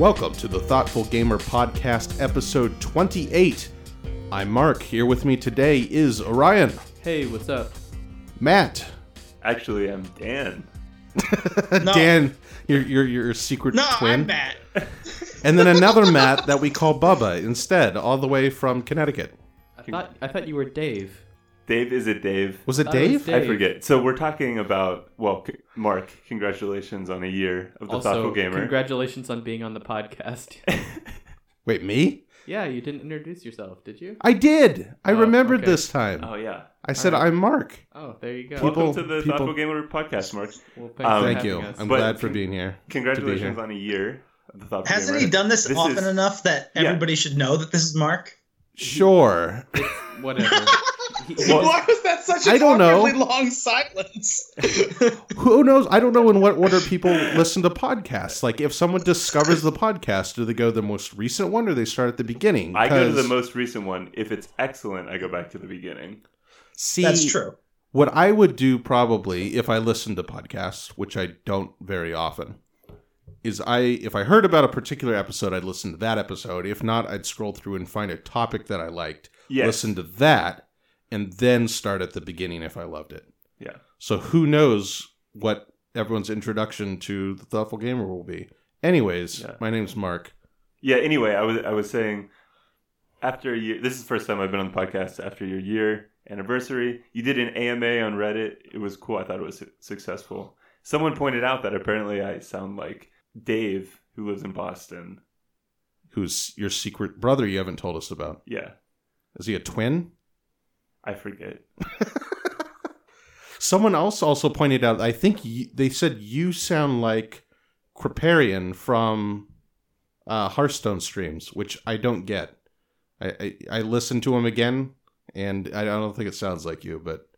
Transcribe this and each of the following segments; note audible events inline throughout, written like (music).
Welcome to the Thoughtful Gamer Podcast, episode 28. I'm Mark. Here with me today is Orion, Hey, what's up? Matt, Actually, I'm Dan. (laughs) No. Dan, your your your secret No, twin, I'm Matt. (laughs) and then another Matt that we call Bubba instead, all the way from Connecticut. I thought I thought you were Dave. Dave, is it Dave? Was it Thought it was Dave? I forget. So we're talking about, well, c- Mark, congratulations on a year of the Also, Thoughtful Gamer. congratulations on being on the podcast. (laughs) Wait, me? yeah, you didn't introduce yourself, did you? I did. I Oh, remembered okay. this time. oh, yeah. I said Alright. I'm Mark. Oh, there you go. People- Welcome to the people- Thoughtful Gamer podcast, Mark. well, Um, Thank you. us. I'm But glad for being here. Congratulations here. on a year of the Thoughtful Gamer podcast. Hasn't Gamer. he done this, This often is- enough that Yeah. everybody should know that this is Mark? Sure. Whatever. (laughs) He- he Well, Why was that such I don't know. awkwardly long silence? (laughs) Who knows? I don't know in what order people listen to podcasts. Like, if someone discovers the podcast, do they go to the most recent one or they start at the beginning? I go to the 'Cause, most recent one. If it's excellent, I go back to the beginning. See, That's true. What I would do probably if I listened to podcasts, which I don't very often, is I if I heard about a particular episode, I'd listen to that episode. If not, I'd scroll through and find a topic that I liked, Yes. listen to that, and then start at the beginning if I loved it. Yeah. So who knows what everyone's introduction to the Thoughtful Gamer will be. Anyways, Yeah. my name's Mark. Yeah. Anyway, I was I was saying, after a year, this is the first time I've been on the podcast after your year anniversary. You did an AMA on Reddit. It was cool. I thought it was successful. Someone pointed out that apparently I sound like Dave, who lives in Boston. Who's your secret brother you haven't told us about? Yeah, Is he a twin? I forget. (laughs) Someone else also pointed out. I think you, they said you sound like Kripparrian from uh, Hearthstone streams, which I don't get. I, I I listened to him again, and I don't think it sounds like you, but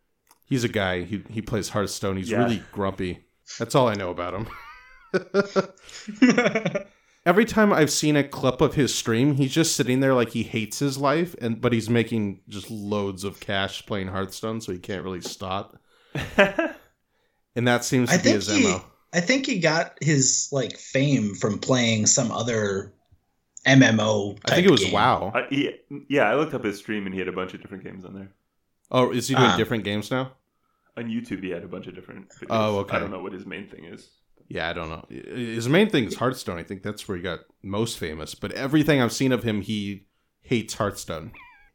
he's a guy. He he plays Hearthstone. He's Yeah. really grumpy. That's all I know about him. (laughs) (laughs) Every time I've seen a clip of his stream, he's just sitting there like he hates his life, and but he's making just loads of cash playing Hearthstone, so he can't really stop. (laughs) And that seems to I be think his he, mo. I think he got his like fame from playing some other MMO. I think it was game. WoW. I, he, yeah, I looked up his stream and he had a bunch of different games on there. Oh, is he doing Ah. different games now? On YouTube, he had a bunch of different. Videos. Oh, okay. I don't know what his main thing is. Yeah, I don't know. His main thing is Hearthstone. I think that's where he got most famous. But everything I've seen of him, he hates Hearthstone.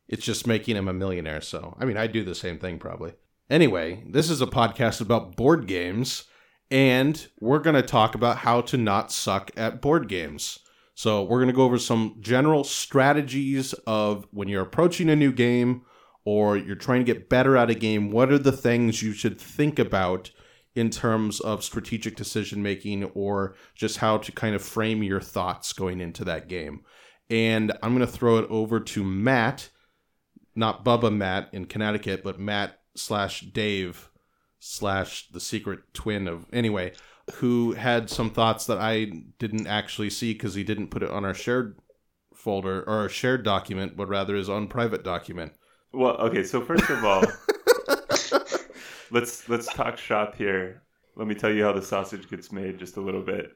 It's just making him a millionaire. So, I mean, I do the same thing probably. Anyway, this is a podcast about board games, and we're going to talk about how to not suck at board games. So, we're going to go over some general strategies of when you're approaching a new game or you're trying to get better at a game, what are the things you should think about in terms of strategic decision making or just how to kind of frame your thoughts going into that game. And I'm going to throw it over to Matt, not Bubba Matt in Connecticut, but Matt slash Dave slash the secret twin of anyway, who had some thoughts that I didn't actually see because he didn't put it on our shared folder or our shared document, but rather his own private document. Well, okay. So first of all, (laughs) let's let's talk shop here. Let me tell you how the sausage gets made just a little bit.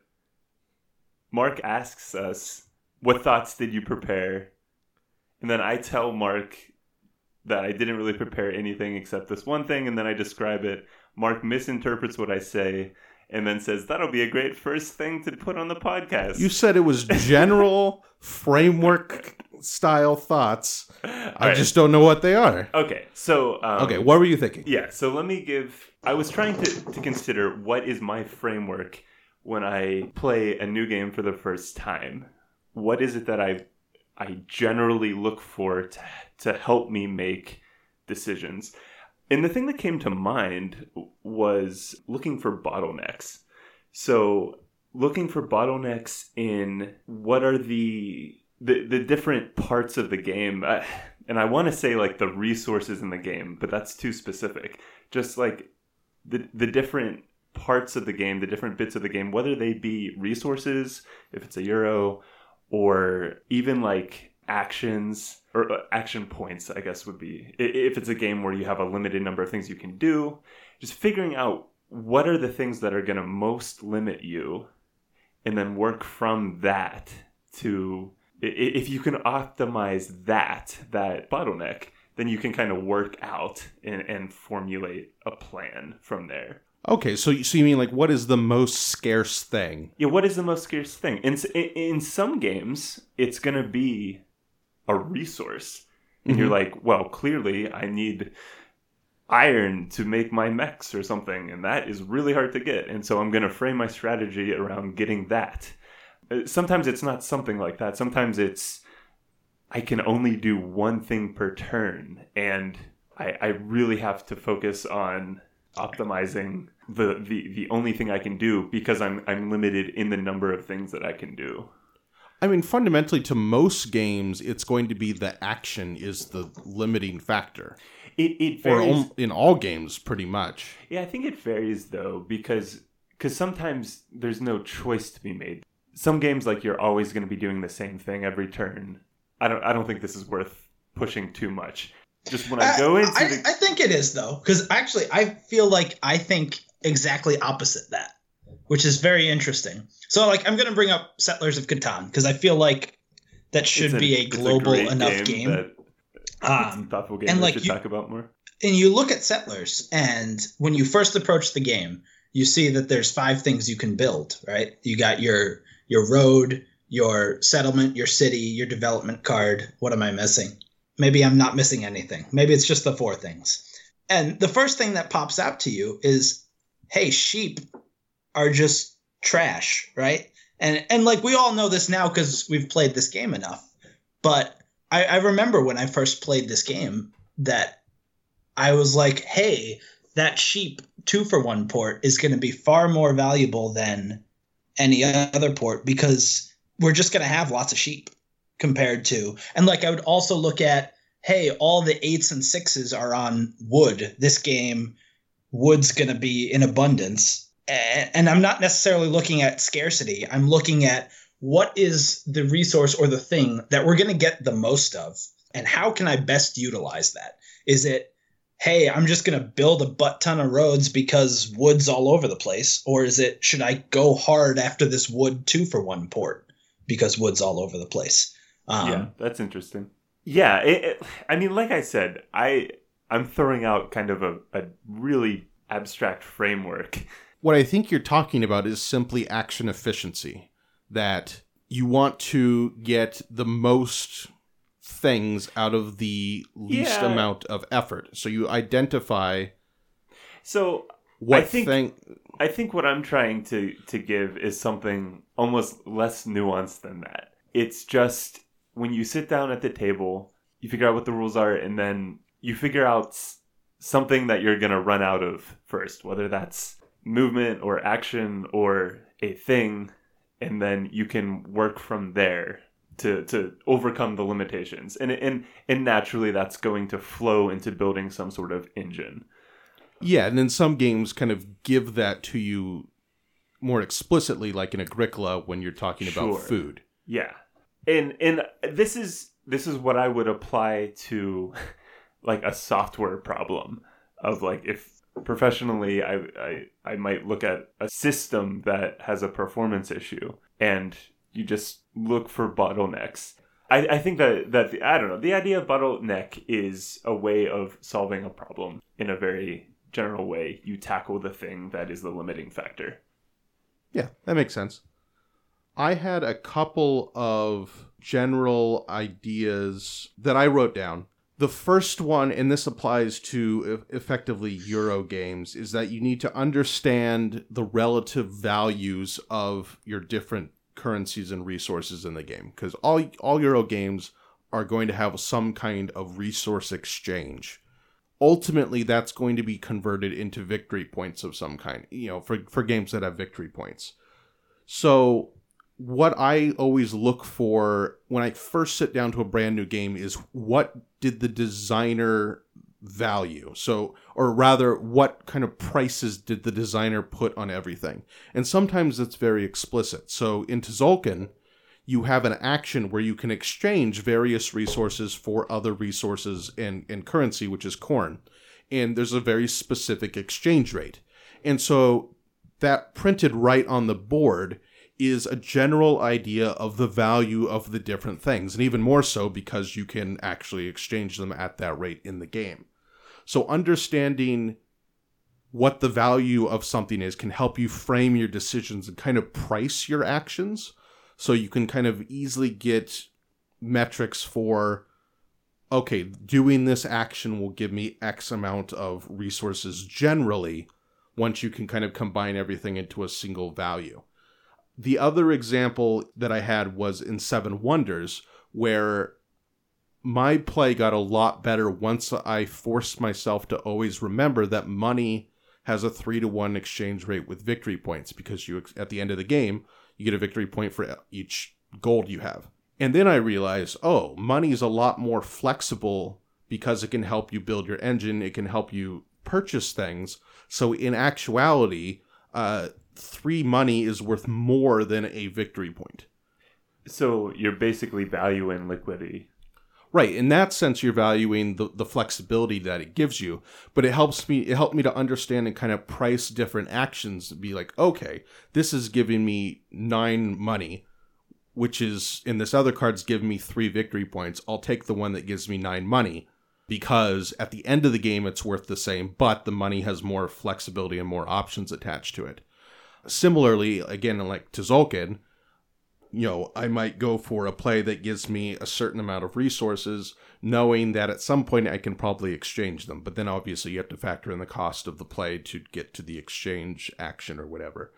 Mark asks us, "What thoughts did you prepare?" And then I tell Mark that I didn't really prepare anything except this one thing, and then I describe it. Mark misinterprets what I say, and then says, "That'll be a great first thing to put on the podcast." You said it was (laughs) general framework style thoughts. I right. just don't know what they are. okay. So um, Okay, what were you thinking? Yeah, so let me give. I was trying to, to consider what is my framework when I play a new game for the first time. What is it that I I generally look for to, to help me make decisions? And the thing that came to mind was looking for bottlenecks. So looking for bottlenecks in what are the the, the different parts of the game. Uh, and I want to say like the resources in the game, but that's too specific. Just like the the different parts of the game, the different bits of the game, whether they be resources, if it's a euro, or even like actions or uh, action points, I guess would be if it's a game where you have a limited number of things you can do. Just figuring out what are the things that are going to most limit you and then work from that to if you can optimize that that bottleneck then you can kind of work out and, and formulate a plan from there Okay, so you, so you mean like what is the most scarce thing? yeah what is the most scarce thing in, in, in some games it's going to be a resource. And you're like well clearly i need iron to make my mechs or something and that is really hard to get. And so i'm going to frame my strategy around getting that. Uh, sometimes it's not something like that. Sometimes it's i can only do one thing per turn and i, I really have to focus on optimizing the, the the only thing i can do because i'm i'm limited in the number of things that i can do I mean, fundamentally, to most games, it's going to be the action is the limiting factor, it, it varies om- in all games, pretty much. Yeah, I think it varies though because because sometimes there's no choice to be made. Some games like you're always going to be doing the same thing every turn. I don't I don't think this is worth pushing too much. Just when I go into I, the I think it is though, because actually, I feel like I think exactly opposite that, which is very interesting. So, like, I'm going to bring up Settlers of Catan because I feel like that should it's be a global great enough game. that Um, thoughtful game and, like, should you- talk about more. and you look at Settlers, and when you first approach the game, you see that there's five things you can build. Right? You got your your road, your settlement, your city, your development card. What am I missing? Maybe I'm not missing anything. Maybe it's just the four things. And the first thing that pops out to you is, hey, sheep are just trash, right? And and like we all know this now because we've played this game enough. But I, I remember when I first played this game that I was like, hey, that sheep two for one port is going to be far more valuable than any other port because we're just going to have lots of sheep compared to. And like, I would also look at, hey, all the eights and sixes are on wood. This game, wood's going to be in abundance. And I'm not necessarily looking at scarcity. I'm looking at what is the resource or the thing that we're going to get the most of and how can I best utilize that? Is it, hey, I'm just going to build a butt ton of roads because wood's all over the place? Or is it, should I go hard after this wood two for one port because wood's all over the place? Um, yeah, that's interesting. Yeah, it, it, I mean, like I said, I I'm throwing out kind of a, a really abstract framework. What I think you're talking about is simply action efficiency. That you want to get the most things out of the least Yeah. amount of effort. So you identify So what I think- thing. I think what I'm trying to to give is something almost less nuanced than that. It's just when you sit down at the table, you figure out what the rules are, and then you figure out something that you're gonna run out of first, whether that's movement or action or a thing, and then you can work from there to to overcome the limitations. And and and naturally, that's going to flow into building some sort of engine. Yeah, and then some games kind of give that to you more explicitly, like in Agricola when you're talking about food. Yeah. And and this is this is what I would apply to like a software problem of like if professionally I I, I might look at a system that has a performance issue and you just look for bottlenecks. I, I think that that the, I don't know the idea of bottleneck is a way of solving a problem in a very general way. You tackle the thing that is the limiting factor. Yeah, that makes sense. I had a couple of general ideas that I wrote down. The first one, and this applies to effectively Euro games, is that you need to understand the relative values of your different currencies and resources in the game. Because all, all Euro games are going to have some kind of resource exchange. Ultimately, that's going to be converted into victory points of some kind, you know, for, for games that have victory points. So, what I always look for when I first sit down to a brand new game is what did the designer value? So, or rather, what kind of prices did the designer put on everything? And sometimes it's very explicit. So, in Tzolk'in, you have an action where you can exchange various resources for other resources and, and currency, which is corn. And there's a very specific exchange rate. And so that printed right on the board is a general idea of the value of the different things, and even more so because you can actually exchange them at that rate in the game. So, understanding what the value of something is can help you frame your decisions and kind of price your actions so you can kind of easily get metrics for okay, doing this action will give me X amount of resources generally once you can kind of combine everything into a single value. The other example that I had was in Seven Wonders, where my play got a lot better once I forced myself to always remember that money has a three to one exchange rate with victory points because you at the end of the game you get a victory point for each gold you have. And then I realized, oh, money is a lot more flexible because it can help you build your engine, it can help you purchase things. So in actuality, uh, three money is worth more than a victory point. So you're basically valuing liquidity. Right. In that sense, you're valuing the, the flexibility that it gives you. But it helps me it helped me to understand and kind of price different actions to be like, okay, this is giving me nine money, which is in this other card's giving me three victory points. I'll take the one that gives me nine money because at the end of the game it's worth the same, but the money has more flexibility and more options attached to it. Similarly, again, like Tzolk'in, you know, I might go for a play that gives me a certain amount of resources, knowing that at some point I can probably exchange them. But then obviously you have to factor in the cost of the play to get to the exchange action or whatever.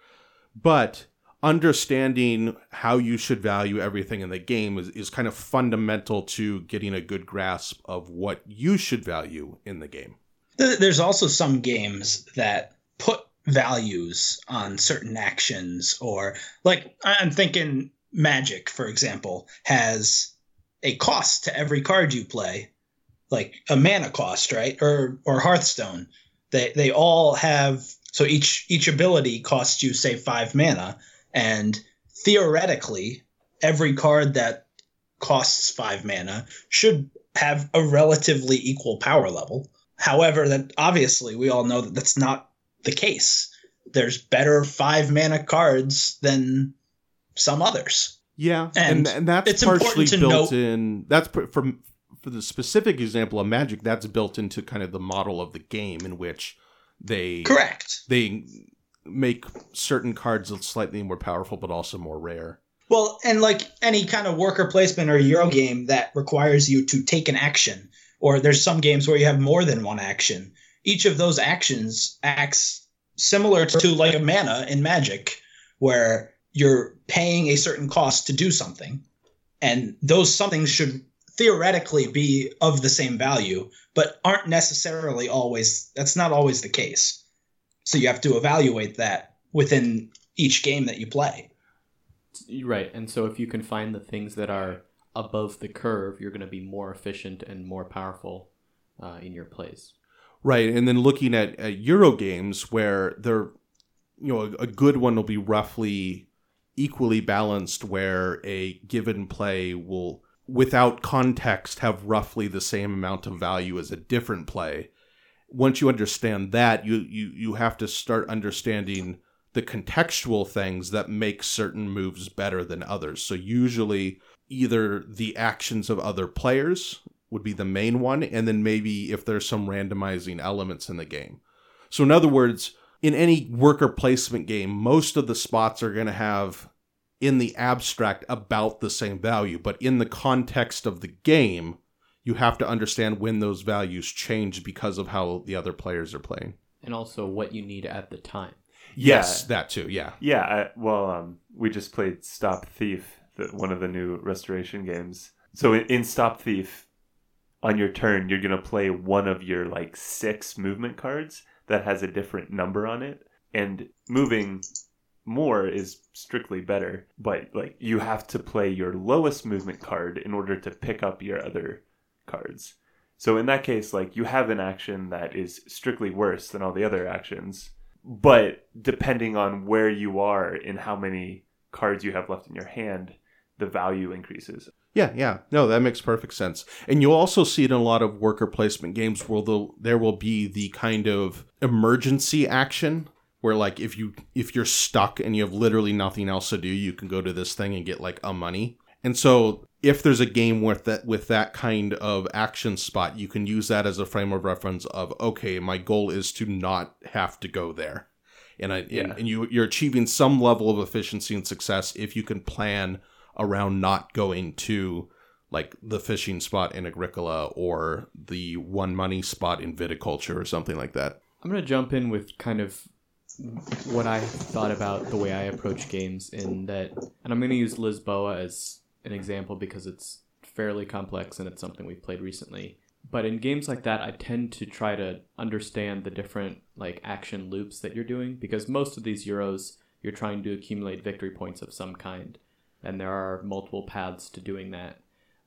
But understanding how you should value everything in the game is, is kind of fundamental to getting a good grasp of what you should value in the game. There's also some games that put values on certain actions or like I'm thinking Magic, for example, has a cost to every card you play, like a mana cost, right? Or or Hearthstone. They they all have so each each ability costs you say five mana, and theoretically, every card that costs five mana should have a relatively equal power level. However, that obviously we all know that that's not the case. There's better five mana cards than some others. Yeah, and, and, and that's partially built note- in. That's for for the specific example of Magic. That's built into kind of the model of the game in which they correct they make certain cards slightly more powerful, but also more rare. Well, and like any kind of worker placement or Euro game that requires you to take an action, or there's some games where you have more than one action. Each of those actions acts similar to like a mana in Magic, where you're paying a certain cost to do something and those somethings should theoretically be of the same value but aren't necessarily always that's not always the case. So you have to evaluate that within each game that you play. Right and so if you can find the things that are above the curve you're going to be more efficient and more powerful uh, in your plays right and then looking at, at euro games where they're you know a, a good one will be roughly equally balanced where a given play will without context have roughly the same amount of value as a different play. Once you understand that you you you have to start understanding the contextual things that make certain moves better than others. So usually either the actions of other players would be the main one and then maybe if there's some randomizing elements in the game so in other words in any worker placement game, most of the spots are going to have in the abstract about the same value, but in the context of the game, you have to understand when those values change because of how the other players are playing. And also what you need at the time. Yes, yeah. that too. Yeah. Yeah. I, well, um, we just played Stop Thief, the, one of the new restoration games. So in, in Stop Thief, on your turn, you're gonna play one of your like six movement cards, that has a different number on it. And moving more is strictly better but like you have to play your lowest movement card in order to pick up your other cards. So in that case like you have an action that is strictly worse than all the other actions but depending on where you are and how many cards you have left in your hand the value increases yeah, yeah. No, that makes perfect sense. And you'll also see it in a lot of worker placement games where there will be the kind of emergency action where like if you if you're stuck and you have literally nothing else to do, you can go to this thing and get like a money. And so if there's a game with that with that kind of action spot, you can use that as a frame of reference of okay, my goal is to not have to go there. And I Yeah. and, and you you're achieving some level of efficiency and success if you can plan around not going to like the fishing spot in Agricola or the one money spot in viticulture or something like that. I'm gonna jump in with kind of what I thought about the way I approach games in that, and I'm gonna use Lisboa as an example because it's fairly complex and it's something we've played recently. But in games like that, I tend to try to understand the different like action loops that you're doing because most of these Euros you're trying to accumulate victory points of some kind, and there are multiple paths to doing that.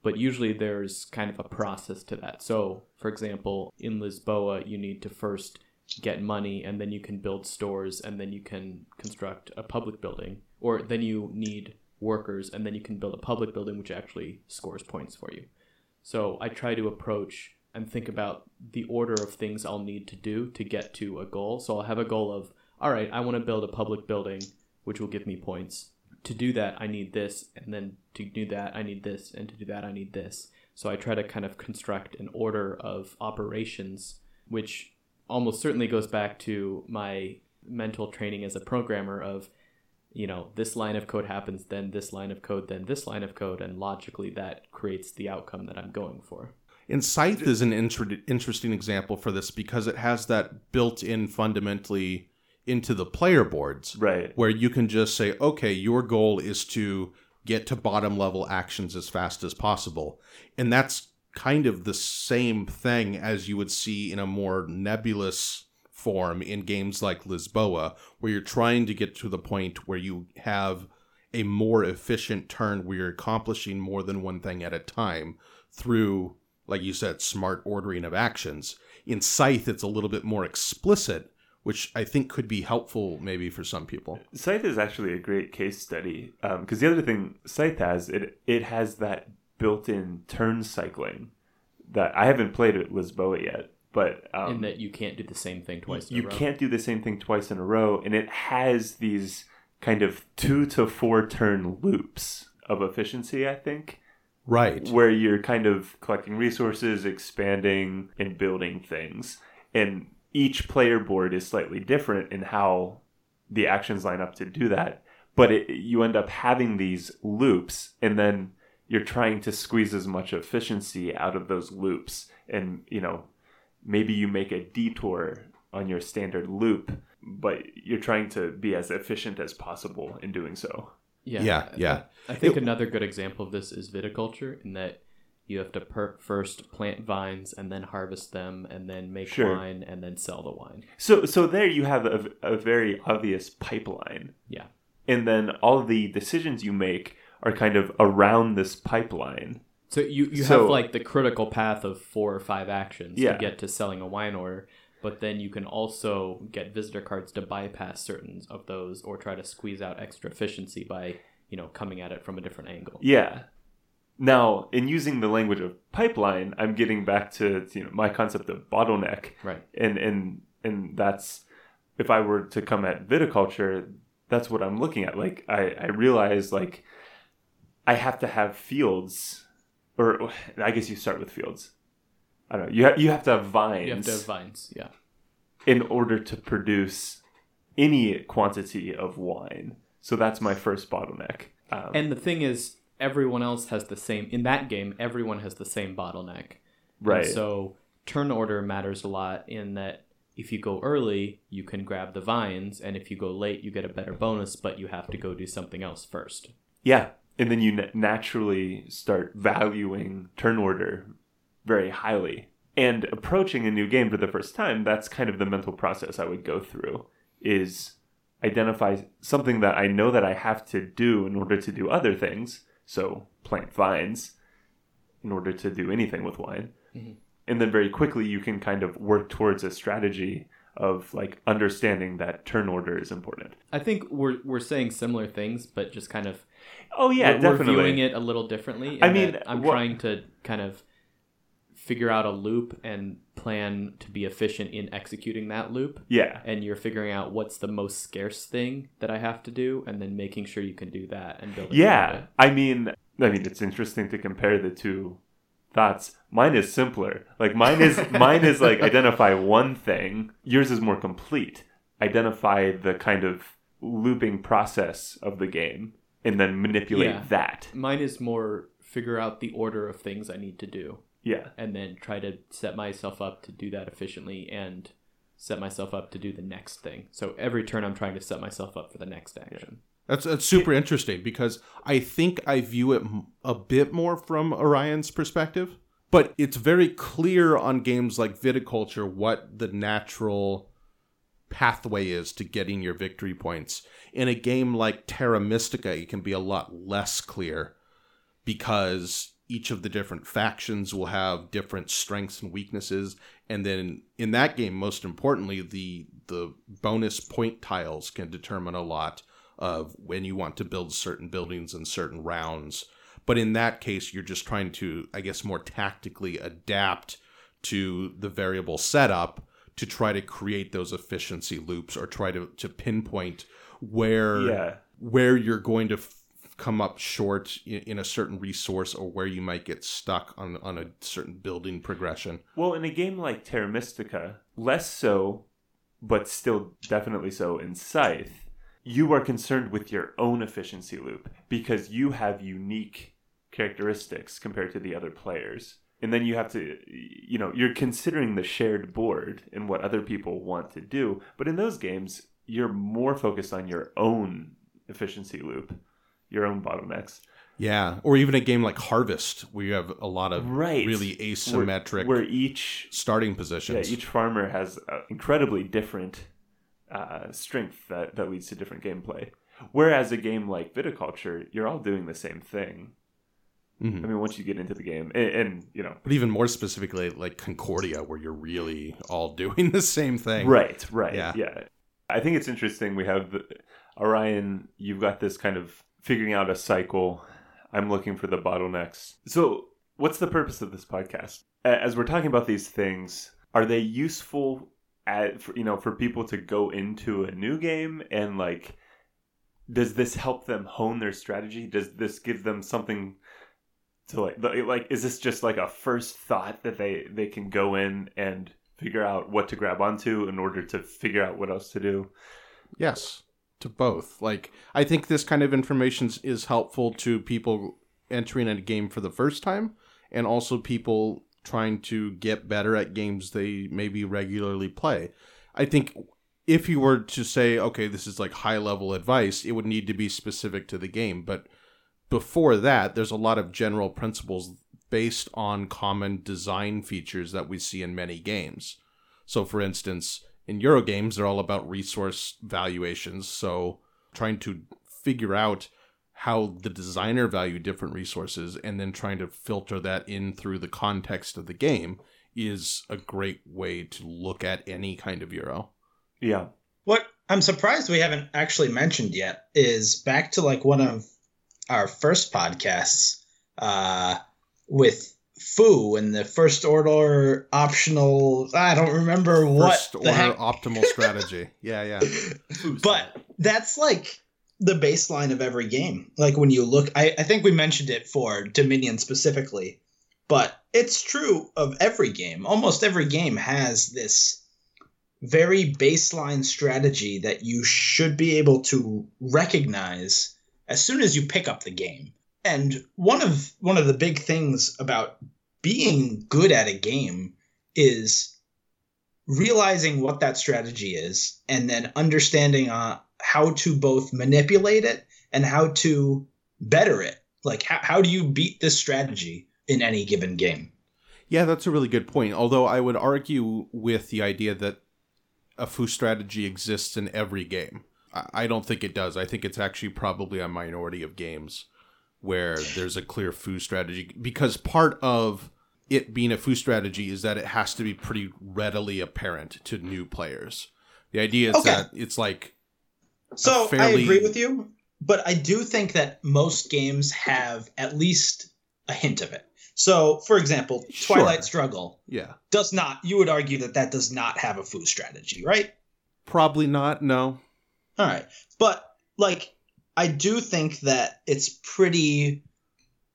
But usually there's kind of a process to that. So, for example, in Lisboa, you need to first get money and then you can build stores and then you can construct a public building or then you need workers and then you can build a public building which actually scores points for you so i try to approach and think about the order of things i'll need to do to get to a goal so i'll have a goal of all right i want to build a public building which will give me points to do that i need this and then to do that i need this and to do that i need this. So i try to kind of construct an order of operations which almost certainly goes back to my mental training as a programmer of you know this line of code happens then this line of code then this line of code and logically that creates the outcome that i'm going for. And Scythe is an inter- interesting example for this because it has that built in fundamentally into the player boards Right. where you can just say, okay, your goal is to get to bottom level actions as fast as possible. And that's kind of the same thing as you would see in a more nebulous form in games like Lisboa, where you're trying to get to the point where you have a more efficient turn where you're accomplishing more than one thing at a time through, like you said, smart ordering of actions. In Scythe, it's a little bit more explicit, which I think could be helpful maybe for some people. Scythe is actually a great case study because the other thing Scythe has it it has that built-in turn cycling that I haven't played at Lisboa yet, but um, in that you can't do the same thing twice in you a row. can't do the same thing twice in a row, and it has these kind of two to four turn loops of efficiency. I think Right. where you're kind of collecting resources, expanding, and building things. And each player board is slightly different in how the actions line up to do that. But it, you end up having these loops, and then you're trying to squeeze as much efficiency out of those loops. And, you know, maybe you make a detour on your standard loop, but you're trying to be as efficient as possible in doing so. Yeah, Yeah, yeah. I think another good example of this is viticulture, in that you have to per- first plant vines and then harvest them and then make Sure. wine and then sell the wine. So, so there you have a, a very obvious pipeline. Yeah, and then all the decisions you make are kind of around this pipeline. so you you So- have like the critical path of four or five actions Yeah. to get to selling a wine order, but then you can also get visitor cards to bypass certain of those or try to squeeze out extra efficiency by you know coming at it from a different angle. Yeah. Now, in using the language of pipeline, I'm getting back to you know my concept of bottleneck, Right. and and and that's if I were to come at viticulture, that's what I'm looking at. Like I I realize like I have to have fields, or I guess you start with fields. I don't know. You ha- you have to have vines. You have to have vines. Yeah. in order to produce any quantity of wine. So that's my first bottleneck. Um, And the thing is, everyone else has the same. In that game, everyone has the same bottleneck. And right. so turn order matters a lot in that if you go early, you can grab the vines, and if you go late, you get a better bonus, but you have to go do something else first. yeah. And then you na- naturally start valuing turn order very highly. And approaching a new game for the first time, that's kind of the mental process I would go through is identify something that I know that I have to do in order to do other things. So plant vines in order to do anything with wine. Mhm. And then very quickly you can kind of work towards a strategy of like understanding that turn order is important. I think we're we're saying similar things, but just kind of Oh yeah, we're, definitely. we're viewing it a little differently. I mean, I'm trying to kind of figure out a loop and plan to be efficient in executing that loop. Yeah. And you're figuring out what's the most scarce thing that I have to do, and then making sure you can do that and building. Yeah. I mean, I mean, it's interesting to compare the two thoughts. Mine is simpler. Like mine is (laughs) mine is like identify one thing. Yours is more complete. Identify the kind of looping process of the game and then manipulate Yeah. that. Mine is more figure out the order of things I need to do, Yeah. and then try to set myself up to do that efficiently and set myself up to do the next thing. So every turn, I'm trying to set myself up for the next action. That's that's super interesting because I think I view it a bit more from Orion's perspective, but it's very clear on games like Viticulture what the natural pathway is to getting your victory points. In a game like Terra Mystica, it can be a lot less clear because each of the different factions will have different strengths and weaknesses and then in that game most importantly the the bonus point tiles can determine a lot of when you want to build certain buildings in certain rounds but in that case you're just trying to i guess more tactically adapt to the variable setup to try to create those efficiency loops or try to, to pinpoint where Yeah. where you're going to come up short in, a certain resource or where you might get stuck on on a certain building progression. Well, in a game like Terra Mystica, less so, but still definitely so in Scythe, you are concerned with your own efficiency loop because you have unique characteristics compared to the other players. And then you have to, you know, you're considering the shared board and what other people want to do. But in those games, you're more focused on your own efficiency loop, your own bottlenecks. Yeah, or even a game like Harvest where you have a lot of Right. really asymmetric Where, where each starting Yeah, each farmer has incredibly different uh, strength that, that leads to different gameplay. Whereas a game like Viticulture, you're all doing the same thing. Mhm. I mean, once you get into the game, and, and you know, But even more specifically, like Concordia, where you're really all (laughs) doing the same thing. right, right, Yeah. yeah. I think it's interesting. We have Orion. You've got this kind of figuring out a cycle. I'm looking for the bottlenecks. So, what's the purpose of this podcast? As we're talking about these things, are they useful at for, you know for people to go into a new game and like does this help them hone their strategy? Does this give them something to like like is this just like a first thought that they they can go in and figure out what to grab onto in order to figure out what else to do? Yes, to both. Like I think this kind of information is helpful to people entering a game for the first time, and also people trying to get better at games they maybe regularly play. I think if you were to say, okay, this is like high level advice, it would need to be specific to the game. But before that, there's a lot of general principles based on common design features that we see in many games. So, for instance, in Euro games, they're all about resource valuations. So, trying to figure out how the designer value different resources and then trying to filter that in through the context of the game is a great way to look at any kind of Euro. Yeah. What I'm surprised we haven't actually mentioned yet is back to like one of our first podcasts uh, with Foo and the first order optional. I don't remember what First the order heck, optimal strategy. Yeah, yeah. (laughs) but that's like the baseline of every game. Like when you look, I, I think we mentioned it for Dominion specifically, but it's true of every game. Almost every game has this very baseline strategy that you should be able to recognize as soon as you pick up the game. And one of one of the big things about being good at a game is realizing what that strategy is and then understanding uh, how to both manipulate it and how to better it. Like how, how do you beat this strategy in any given game? Yeah, that's a really good point. Although I would argue with the idea that a foo strategy exists in every game. I I don't think it does. I think it's actually probably a minority of games where there's a clear foo strategy because part of it being a foo strategy is that it has to be pretty readily apparent to new players. The idea is Okay. that it's like So fairly- I agree with you, but I do think that most games have at least a hint of it. So, for example, Sure. Twilight Struggle Yeah. does not. You would argue that that does not have a foo strategy, right? Probably not. No. All right. But like I do think that it's pretty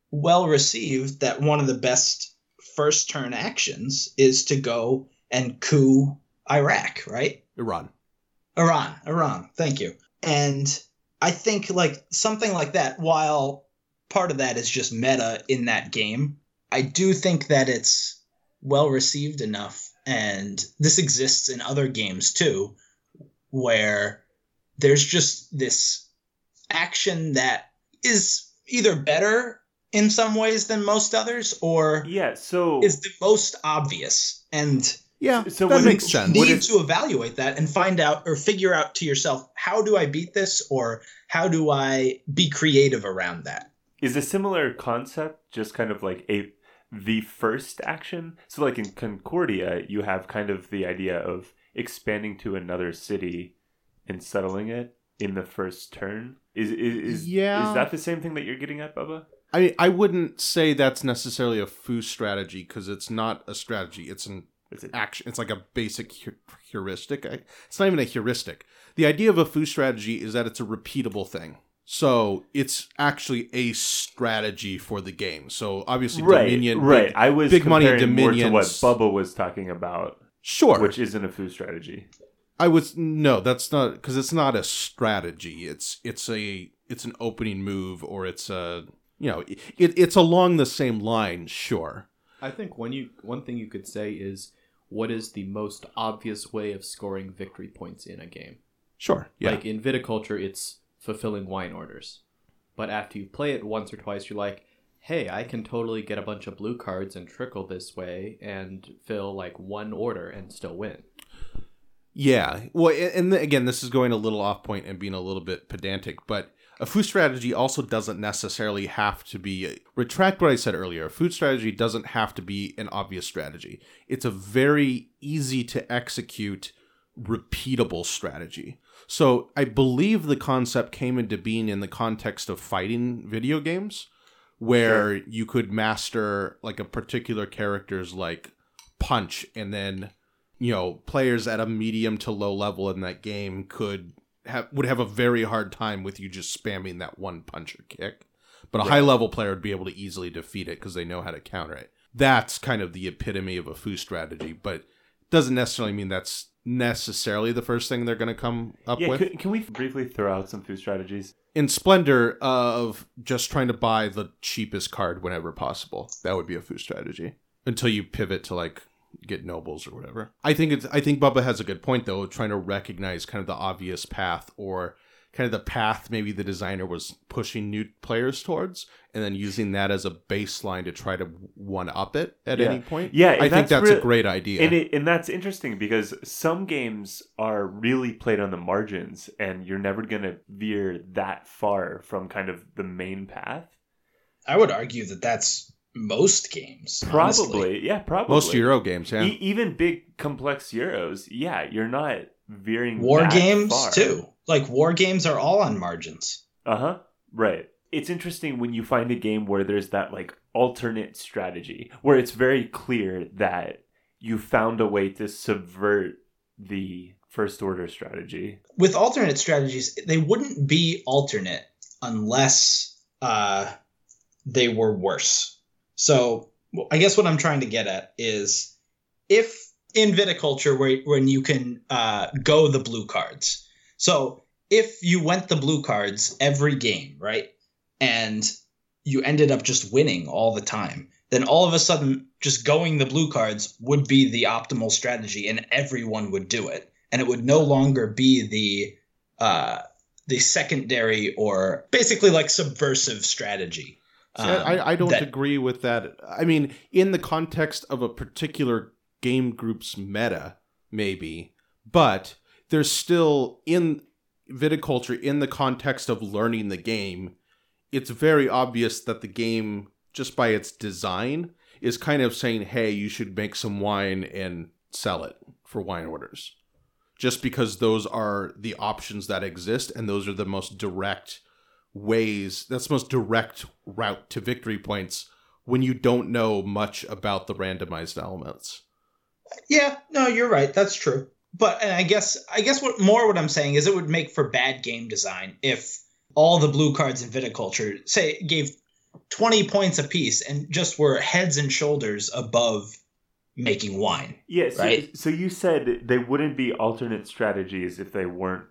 well received that one of the best first turn actions is to go and coup Iraq, right? Iran. Iran, Iran. Thank you. And I think like something like that while part of that is just meta in that game, I do think that it's well received enough and this exists in other games too where there's just this action that is either better in some ways than most others or Yeah, so is the most obvious and Yeah. So that makes it- sense. would need it- to evaluate that and find out or figure out to yourself how do I beat this or how do I be creative around that. is a similar concept just kind of like a the first action. So like in Concordia, you have kind of the idea of expanding to another city and settling it in the first turn. Is is is, Yeah. is that the same thing that you're getting at, Bubba? I I wouldn't say that's necessarily a foo strategy because it's not a strategy. It's an Is it action. It's like a basic heu- heuristic. I- It's not even a heuristic. The idea of a foo strategy is that it's a repeatable thing. So it's actually a strategy for the game. So obviously right? Dominion, right. big- I was big money more to what Bubba was talking about, sure. which isn't a foo strategy. I was no, that's not because it's not a strategy. It's it's a it's an opening move or it's a you know it, it's along the same line. Sure. I think one you one thing you could say is what is the most obvious way of scoring victory points in a game? Sure. Yeah. Like in viticulture, it's fulfilling wine orders. But after you play it once or twice, you're like, hey, I can totally get a bunch of blue cards and trickle this way and fill like one order and still win. Yeah. Well, and again, this is going a little off point and being a little bit pedantic, but a foo strategy also doesn't necessarily have to be. Retract what I said earlier. A foo strategy doesn't have to be an obvious strategy. It's a very easy to execute, repeatable strategy. So I believe the concept came into being in the context of fighting video games, where you could master like a particular character's like punch and then you know players at a medium to low level in that game could have would have a very hard time with you just spamming that one puncher kick. But a high level player would be able to easily defeat it because they know how to counter it. That's kind of the epitome of a foo strategy but doesn't necessarily mean that's necessarily the first thing they're going to come up Yeah, with. can, can we briefly throw out some foo strategies? in splendor of just trying to buy the cheapest card whenever possible. That would be a foo strategy. Until you pivot to like get nobles or whatever i think it's i think bubba has a good point though trying to recognize kind of the obvious path or kind of the path maybe the designer was pushing new players towards and then using that as a baseline to try to one up it at Yeah. any point Yeah, i and think that's that's real- a great idea And it, and that's interesting because some games are really played on the margins, and you're never gonna veer that far from kind of the main path. I would argue that that's most games. honestly. Probably, yeah, probably. most euro games yeah E- even big complex euros, yeah, you're not veering War that games far. too. Like war games are all on margins. Uh huh. Right. It's interesting when you find a game where there's that like alternate strategy, where it's very clear that you found a way to subvert the first order strategy. With alternate strategies, they wouldn't be alternate unless uh, they were worse. So I guess what I'm trying to get at is if in viticulture where when you can uh, go the blue cards. So if you went the blue cards every game, right, and you ended up just winning all the time, then all of a sudden just going the blue cards would be the optimal strategy, and everyone would do it, and it would no longer be the uh, the secondary or basically like subversive strategy. See, I, I- don't Um, that- agree with that. I mean, in the context of a particular game group's meta, maybe, but there's still in viticulture, in the context of learning the game, it's very obvious that the game, just by its design, is kind of saying, hey, you should make some wine and sell it for wine orders. Just because those are the options that exist and those are the most direct ways that's the most direct route to victory points when you don't know much about the randomized elements. Yeah, no, you're right. That's true. But and I guess I guess what more what I'm saying is it would make for bad game design if all the blue cards in viticulture say gave 20 points apiece and just were heads and shoulders above making wine. Yeah, so, Right. so you said they wouldn't be alternate strategies if they weren't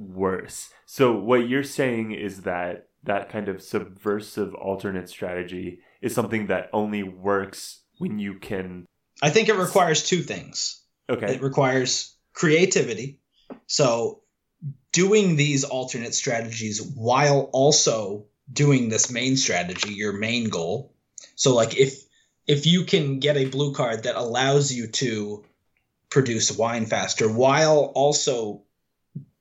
worse. So what you're saying is that that kind of subversive alternate strategy is something that only works when you can I think it requires two things. okay. It requires creativity. So doing these alternate strategies while also doing this main strategy, your main goal. So like if if you can get a blue card that allows you to produce wine faster while also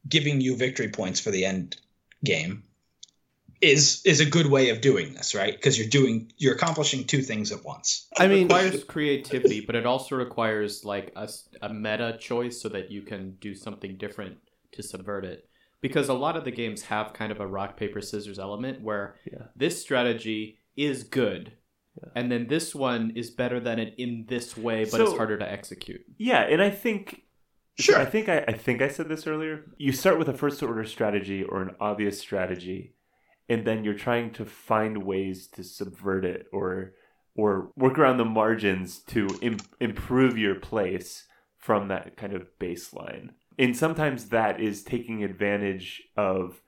giving you victory points for the end game is is a good way of doing this, right? Because you're doing you're accomplishing two things at once. I mean, it mean, requires creativity, but it also requires like a meta choice so that you can do something different to subvert it. Because a lot of the games have kind of a rock paper scissors element where Yeah. this strategy is good, and then this one is better than it in this way, but it's harder to execute. Yeah, and I think Sure. I think I, I think I said this earlier. You start with a first order strategy or an obvious strategy, and then you're trying to find ways to subvert it or or work around the margins to Im- improve your place from that kind of baseline. And sometimes that is taking advantage of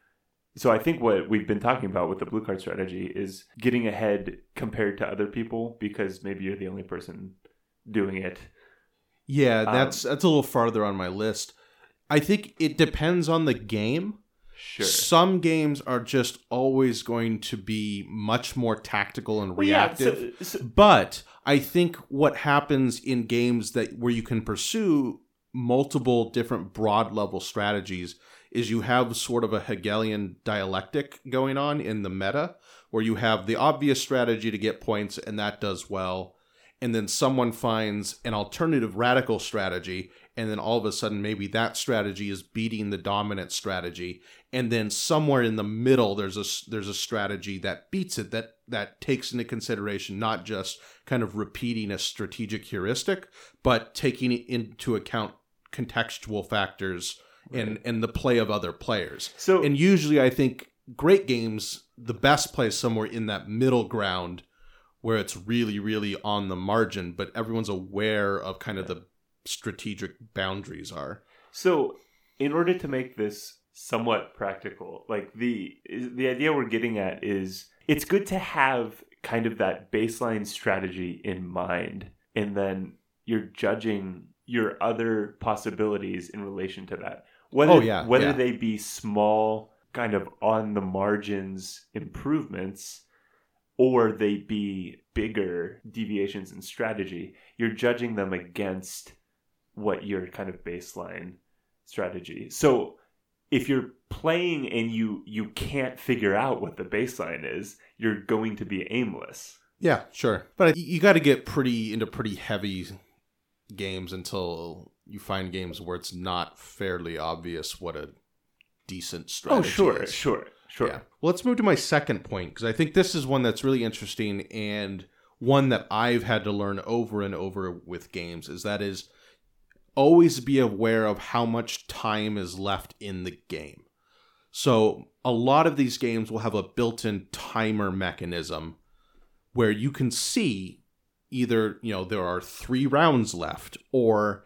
so I think what we've been talking about with the blue card strategy is getting ahead compared to other people because maybe you're the only person doing it. Yeah, Um, that's that's a little farther on my list. I think it depends on the game. Sure. Some games are just always going to be much more tactical and Well, yeah, reactive. so- so- But I think what happens in games that where you can pursue multiple different broad level strategies is you have sort of a Hegelian dialectic going on in the meta where you have the obvious strategy to get points and that does well and then someone finds an alternative radical strategy and then all of a sudden maybe that strategy is beating the dominant strategy. And then somewhere in the middle there's a there's a strategy that beats it that that takes into consideration not just kind of repeating a strategic heuristic but taking into account contextual factors and and the play of other players. So and usually i think great games the best play is somewhere in that middle ground where it's really really on the margin but everyone's aware of kind of the strategic boundaries are So, in order to make this somewhat practical, like the the idea we're getting at is it's good to have kind of that baseline strategy in mind, and then you're judging your other possibilities in relation to that. Whether Oh, yeah, whether yeah. they be small, kind of on the margins improvements, or they be bigger deviations in strategy, you're judging them against what your kind of baseline strategy. So if you're playing and you you can't figure out what the baseline is, you're going to be aimless. yeah sure but you got to get pretty into pretty heavy games until you find games where it's not fairly obvious what a decent oh, strategy oh, sure, is. sure, sure. Yeah. Well, let's move to my second point because I think this is one that's really interesting and one that I've had to learn over and over with games is that is always be aware of how much time is left in the game. So, a lot of these games will have a built-in timer mechanism where you can see either, you know, there are 3 rounds left or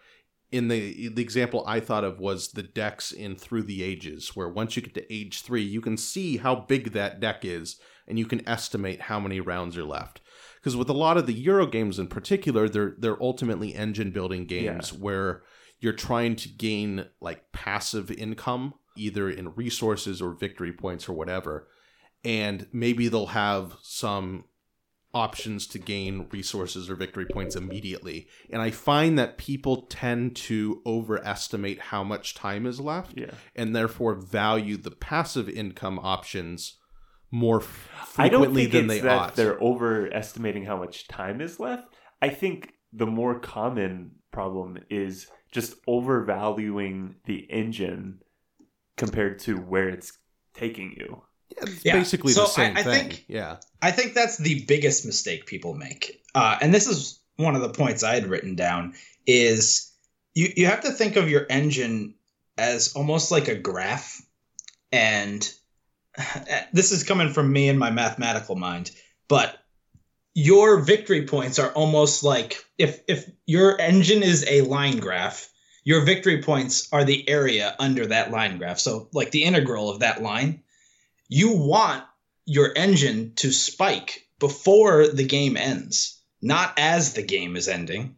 in the the example I thought of was the decks in Through the Ages, where once you get to age three, you can see how big that deck is, and you can estimate how many rounds are left. Because with a lot of the Euro games in particular, they're they're ultimately engine building games where you're trying to gain like passive income, either in resources or victory points or whatever. And maybe they'll have some options to gain resources or victory points immediately. And I find that people tend to overestimate how much time is left Yeah. and therefore value the passive income options more f- I don't frequently think than it's they that ought. they're overestimating how much time is left. I think the more common problem is just overvaluing the engine compared to where it's taking you. Yeah, it's Yeah, basically so the same I- I thing. think- yeah. I think that's the biggest mistake people make. Uh, and this is one of the points I had written down is you, you have to think of your engine as almost like a graph. And (laughs) this is coming from me and my mathematical mind, but your victory points are almost like if if your engine is a line graph, your victory points are the area under that line graph. So like the integral of that line, you want your engine to spike before the game ends, not as the game is ending.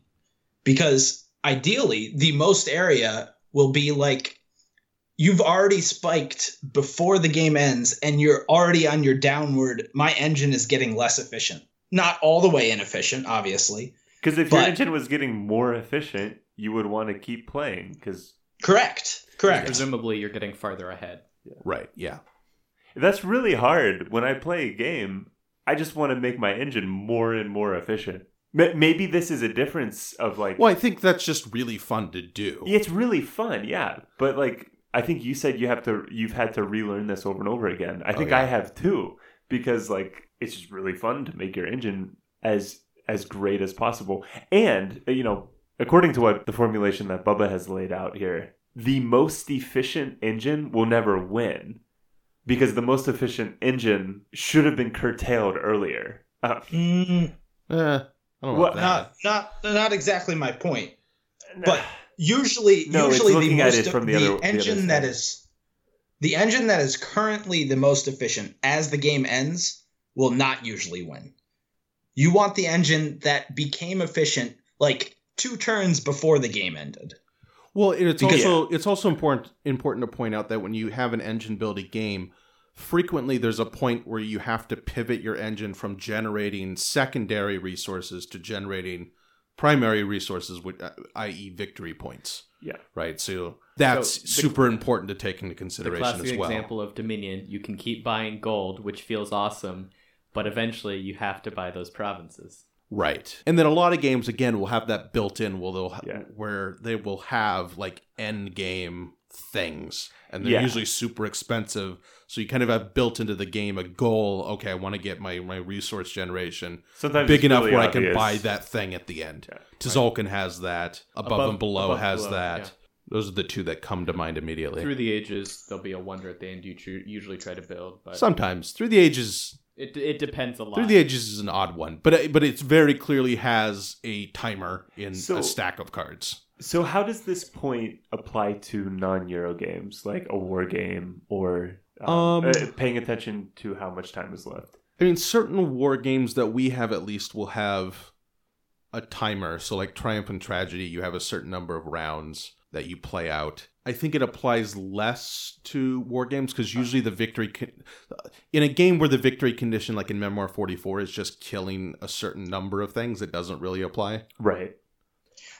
Because ideally, the most area will be like you've already spiked before the game ends and you're already on your downward. My engine is getting less efficient. Not all the way inefficient, obviously. Because if your engine was getting more efficient, you would want to keep playing. Because Correct. Correct. Presumably, you're getting farther ahead. Right. Yeah. That's really hard. When I play a game, I just want to make my engine more and more efficient. Maybe this is a difference of like. Well, I think that's just really fun to do. It's really fun, yeah. But like, I think you said you have to, you've had to relearn this over and over again. I Oh, think yeah. I have too, because like it's just really fun to make your engine as as great as possible. And you know, according to what the formulation that Bubba has laid out here, the most efficient engine will never win, because the most efficient engine should have been curtailed earlier. Uh, Mm, Eh, I don't know What- about that. not not not exactly my point. But usually No, usually the most it from the the, other- the other engine that side. is the engine that is currently the most efficient as the game ends will not usually win. You want the engine that became efficient like two turns before the game ended. Well, it's Because- also it's also important important to point out that when you have an engine build a game, frequently there's a point where you have to pivot your engine from generating secondary resources to generating primary resources, which, uh, i.e., victory points. Yeah. Right. So that's So the- super important to take into The consideration classic as well. example of Dominion, you can keep buying gold, which feels awesome, but eventually you have to buy those provinces. Right. And then a lot of games again will have that built in where they'll ha- Yeah. where they will have like end game things and they're Yeah. usually super expensive. So you kind of have built into the game a goal, okay, I want to get my my resource generation sometimes big enough really where I can buy that thing at the end. Yeah. Tzolk'in has that. Above, Above- and Below Above has Below, that. yeah. Those are the two that come to mind immediately. Through the ages, there'll be a wonder at the end you usually try to build, but Sometimes through the ages it, it depends a lot. Through the Ages is an odd one, but it, but it's very clearly has a timer in So- a stack of cards. So how does this point apply to non-Euro games, like a war game, or um, Um, uh, paying attention to how much time is left? I mean, certain war games that we have at least will have a timer. So, like Triumph and Tragedy, you have a certain number of rounds that you play out. I think it applies less to war games because usually the victory con- in a game where the victory condition, like in Memoir 44, is just killing a certain number of things, it doesn't really apply. Right.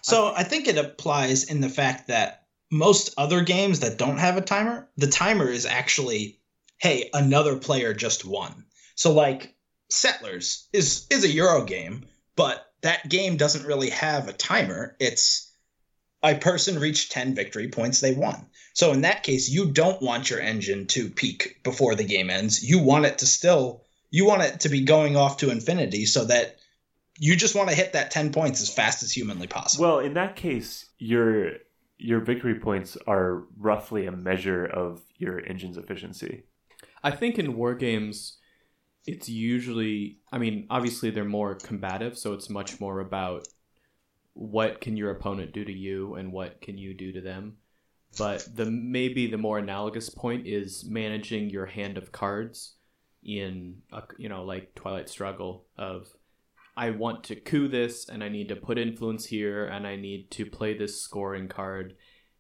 So I think it applies in the fact that most other games that don't have a timer, the timer is actually, hey, another player just won. So like Settlers is is a Euro game, but that game doesn't really have a timer. It's a person reached 10 victory points, they won. So in that case, you don't want your engine to peak before the game ends. You want it to still you want it to be going off to infinity so that you just want to hit that 10 points as fast as humanly possible. Well, in that case, your your victory points are roughly a measure of your engine's efficiency. I think in war games, it's usually, I mean, obviously they're more combative, so it's much more about what can your opponent do to you and what can you do to them. But the maybe the more analogous point is managing your hand of cards in a, you know like Twilight Struggle of I want to coup this and I need to put influence here and I need to play this scoring card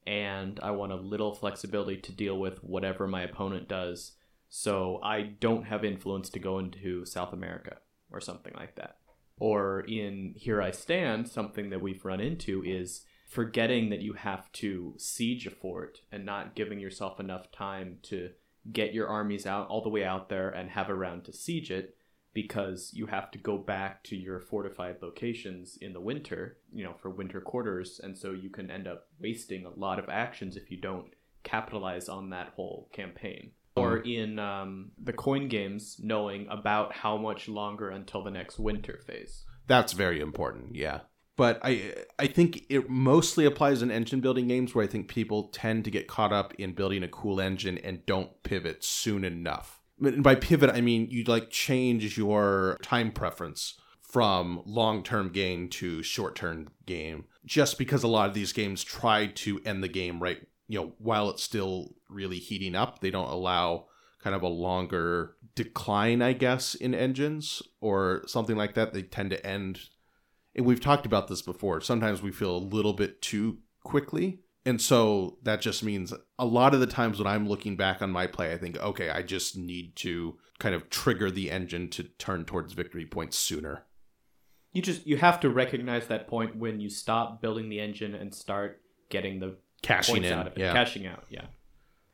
and I want a little flexibility to deal with whatever my opponent does so I don't have influence to go into South America or something like that. Or in Here I Stand, something that we've run into is forgetting that you have to siege a fort and not giving yourself enough time to get your armies out all the way out there and have a round to siege it because you have to go back to your fortified locations in the winter, you know, for winter quarters and so you can end up wasting a lot of actions if you don't capitalize on that whole campaign. Or in um, the coin games, knowing about how much longer until the next winter phase. That's very important, yeah. But I I think it mostly applies in engine building games where I think people tend to get caught up in building a cool engine and don't pivot soon enough. And by pivot I mean you like change your time preference from long-term gain to short-term game just because a lot of these games try to end the game right you know while it's still really heating up they don't allow kind of a longer decline i guess in engines or something like that. They tend to end and we've talked about this before. Sometimes we feel a little bit too quickly. And so that just means a lot of the times when i'm looking back on my play i think okay i just need to kind of trigger the engine to turn towards victory points sooner. You just you have to recognize that point when you stop building the engine and start getting the cashing in out of it, yeah cashing out. Yeah,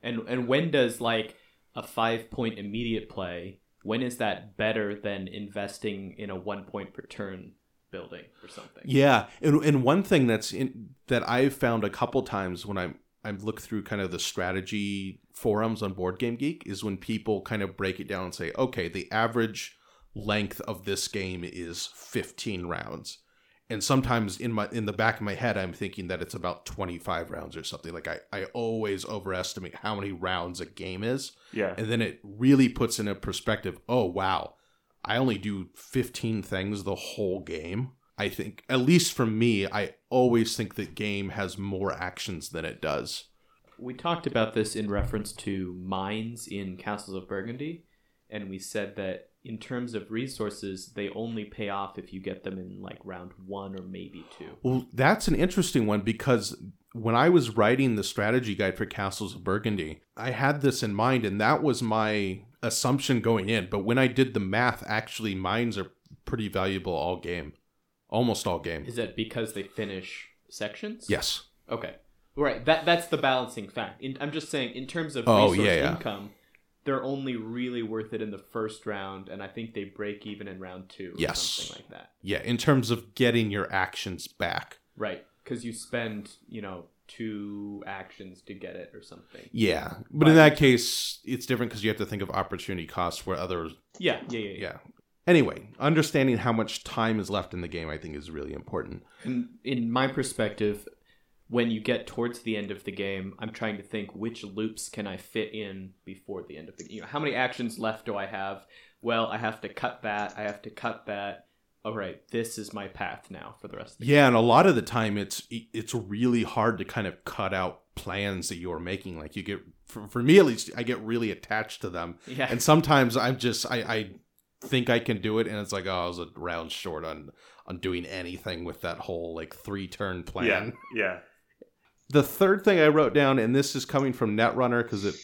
and and when does like a five point immediate play? When is that better than investing in a one point per turn building or something? Yeah, and and one thing that's in that I've found a couple times when I'm I've looked through kind of the strategy forums on Board Game Geek is when people kind of break it down and say, okay, the average length of this game is 15 rounds. And sometimes in my in the back of my head I'm thinking that it's about 25 rounds or something. Like I, I always overestimate how many rounds a game is. Yeah. And then it really puts in a perspective, oh wow, I only do 15 things the whole game. I think, at least for me, I always think that game has more actions than it does. We talked about this in reference to mines in Castles of Burgundy, and we said that in terms of resources, they only pay off if you get them in like round one or maybe two. Well, that's an interesting one because when I was writing the strategy guide for Castles of Burgundy, I had this in mind, and that was my assumption going in. But when I did the math, actually, mines are pretty valuable all game, almost all game. Is that because they finish sections? Yes. Okay. Right. That that's the balancing fact. In, I'm just saying, in terms of Oh, resource yeah, yeah. income, they're only really worth it in the first round, and I think they break even in round two. Or Yes. Something like that. Yeah, in terms of getting your actions back. Right. Because you spend, you know, two actions to get it or something. Yeah, but in that case, it's different because you have to think of opportunity costs where others. Yeah. Yeah. Yeah. yeah. Yeah. Anyway, understanding how much time is left in the game, I think, is really important. And in my perspective, when you get towards the end of the game, I'm trying to think which loops can I fit in before the end of the game. You know, how many actions left do I have? Well, I have to cut that. I have to cut that. All right, this is my path now for the rest of the Yeah, and a lot of the time, it's it's really hard to kind of cut out plans that you're making. Like you get, for, for me at least, I get really attached to them. Yeah. and sometimes I'm just I, I think I can do it, and it's like oh, I was a round short on on doing anything with that whole like three turn plan. Yeah. Yeah. The third thing I wrote down, and this is coming from Netrunner because it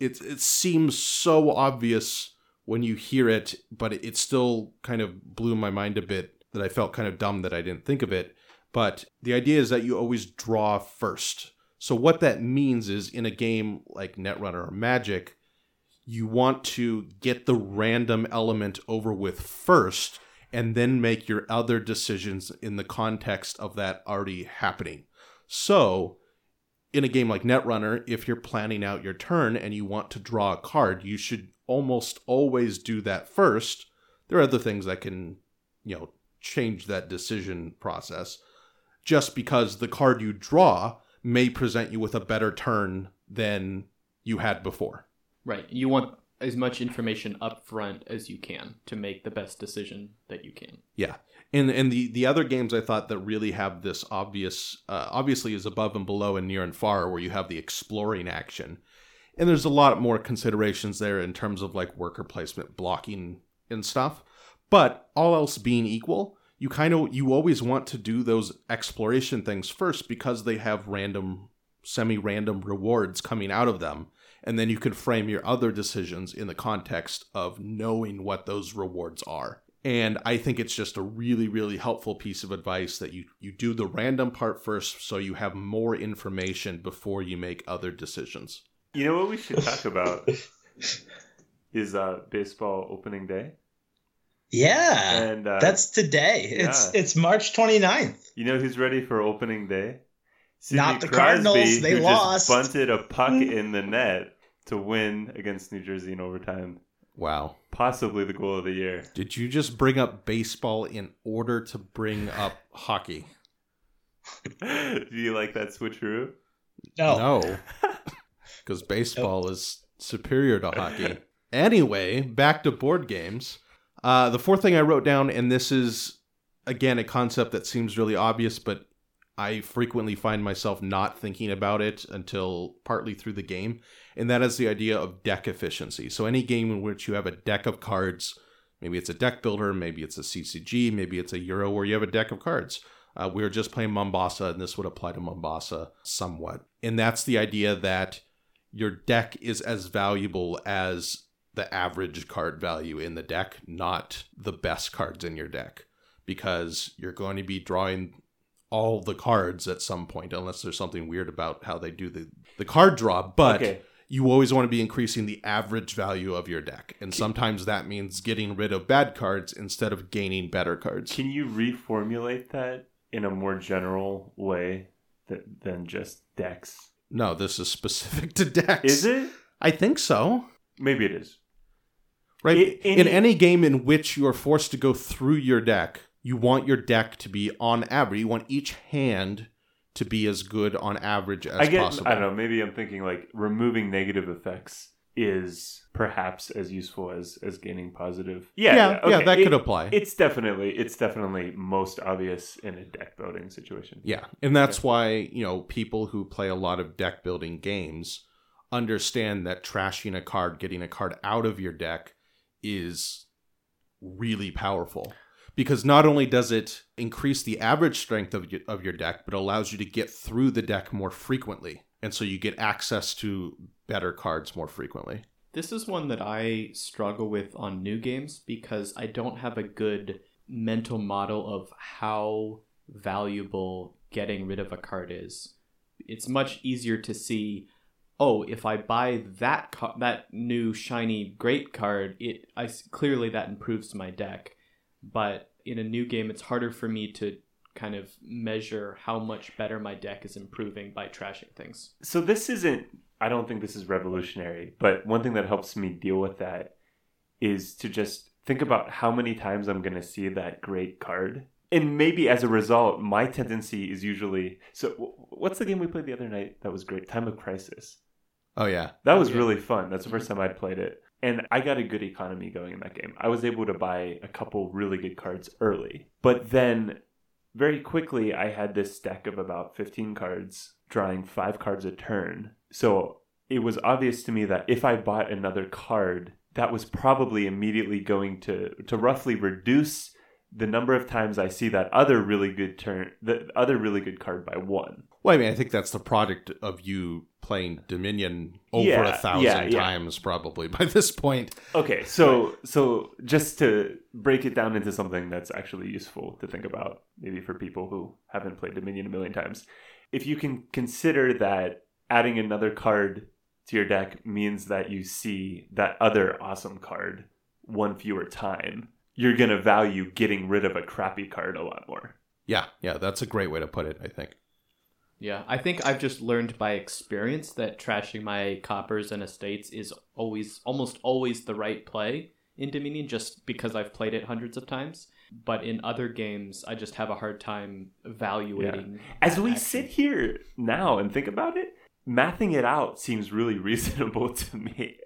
it it seems so obvious when you hear it, but it, it still kind of blew my mind a bit that I felt kind of dumb that I didn't think of it. But the idea is that you always draw first. So what that means is in a game like Netrunner or Magic, you want to get the random element over with first and then make your other decisions in the context of that already happening. So, in a game like Netrunner, if you're planning out your turn and you want to draw a card, you should almost always do that first. There are other things that can, you know, change that decision process. Just because the card you draw may present you with a better turn than you had before. right. You want as much information up front as you can to make the best decision that you can. Yeah, and and the the other games I thought that really have this obvious, uh, obviously is above and below and near and far, where you have the exploring action, and there's a lot more considerations there in terms of like worker placement, blocking, and stuff. But all else being equal, you kind of you always want to do those exploration things first because they have random, semi-random rewards coming out of them. And then you can frame your other decisions in the context of knowing what those rewards are and i think it's just a really really helpful piece of advice that you you do the random part first so you have more information before you make other decisions You know what we should talk about is uh, baseball opening day. Yeah. And uh, That's today. It's yeah. it's March 29th. you know who's ready for opening day? Not the Crosby, Cardinals, they who lost. Just bunted a puck in the net to win against New Jersey in overtime. Wow. Possibly the goal of the year. Did you just bring up baseball in order to bring up hockey? (laughs) Do you like that switcheroo? No. No. (laughs) Because baseball is superior to hockey. Anyway, back to board games. Uh, the fourth thing I wrote down, and this is, again, a concept that seems really obvious, but I frequently find myself not thinking about it until partly through the game, and that is the idea of deck efficiency. So, any game in which you have a deck of cards, maybe it's a deck builder, maybe it's a CCG, maybe it's a Euro where you have a deck of cards. Uh, we were just playing Mombasa, and this would apply to Mombasa somewhat. And that's the idea that your deck is as valuable as the average card value in the deck, not the best cards in your deck, because you're going to be drawing all the cards at some point, unless there's something weird about how they do the, the card draw. But Okay. You always want to be increasing the average value of your deck. And sometimes that means getting rid of bad cards instead of gaining better cards. Can you reformulate that in a more general way th- than just decks? No, this is specific to decks. Is it? I think so. Maybe it is. Right. I- in any- any game in which you are forced to go through your deck, you want your deck to be on average. You want each hand to be as good on average as I get. possible. I don't know. Maybe I'm thinking like removing negative effects is perhaps as useful as as gaining positive. Yeah, Yeah, yeah, okay. that It- could apply. It's definitely it's definitely most obvious in a deck building situation. Yeah, and that's why you know people who play a lot of deck building games understand that trashing a card, getting a card out of your deck, is really powerful because not only does it increase the average strength of your, of your deck, but allows you to get through the deck more frequently, and so you get access to better cards more frequently. This is one that I struggle with on new games because I don't have a good mental model of how valuable getting rid of a card is. It's much easier to see, oh, if I buy that that new shiny great card, it I clearly that improves my deck. But in a new game, it's harder for me to kind of measure how much better my deck is improving by trashing things. So this isn't. I don't think this is revolutionary, but one thing that helps me deal with that is to just think about how many times I'm going to see that great card. And maybe as a result, my tendency is usually so. What's the game we played the other night that was great? Time of Crisis. Oh yeah, That was Yeah. really fun. That's the first mm-hmm. time I'd played it. And I got a good economy going in that game. I was able to buy a couple really good cards early. But then very quickly, I had this deck of about 15 cards, drawing five cards a turn. So it was obvious to me that if I bought another card, that was probably immediately going to, to roughly reduce the number of times I see that other really good turn, the other really good card by one. Well, I mean, I think that's the product of you playing Dominion over Yeah, a thousand yeah, yeah. times, probably (laughs) by this point. Okay, so so just to break it down into something that's actually useful to think about, maybe for people who haven't played Dominion a million times, if you can consider that adding another card to your deck means that you see that other awesome card one fewer time, you're gonna value getting rid of a crappy card a lot more. Yeah, yeah, that's a great way to put it. I think. Yeah, I think I've just learned by experience that trashing my coppers and estates is always, almost always the right play in Dominion, just because I've played it hundreds of times. But in other games, I just have a hard time evaluating. As we action. sit here now and think about it, mathing it out seems really (laughs) reasonable to me.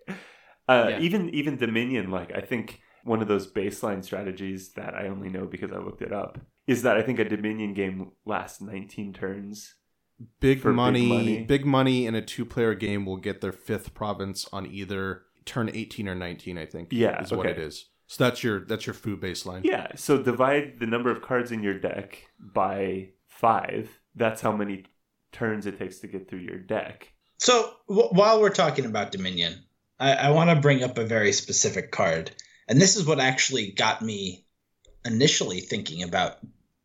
Uh, Yeah. Even even Dominion, like I think one of those baseline strategies that I only know because I looked it up is that I think a Dominion game lasts 19 turns. Big For big money, big money, money. in a two-player game will get their fifth province on either turn 18 or 19. I think. Yeah, is what it is. So that's your that's your food baseline. Yeah, so divide the number of cards in your deck by five. That's how many turns it takes to get through your deck. So w- while we're talking about Dominion, I, I want to bring up a very specific card, and this is what actually got me initially thinking about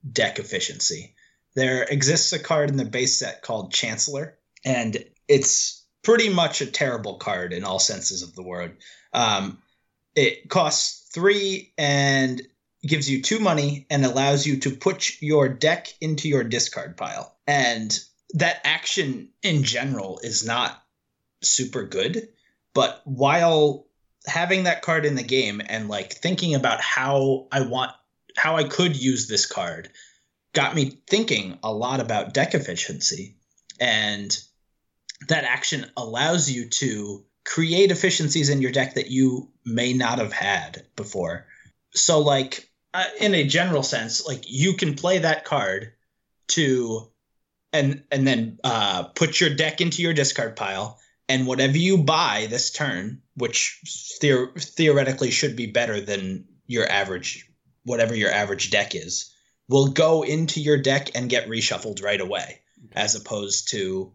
deck efficiency. There exists a card in the base set called Chancellor, and it's pretty much a terrible card in all senses of the word. Um, it costs three and gives you two money and allows you to put your deck into your discard pile. And that action in general is not super good, But while having that card in the game and like thinking about how I want how I could use this card got me thinking a lot about deck efficiency. And that action allows you to create efficiencies in your deck that you may not have had before. So, like, uh, in a general sense, like you can play that card to and and then uh, put your deck into your discard pile, and whatever you buy this turn, which theor- theoretically should be better than your average, whatever your average deck is, will go into your deck and get reshuffled right away, as opposed to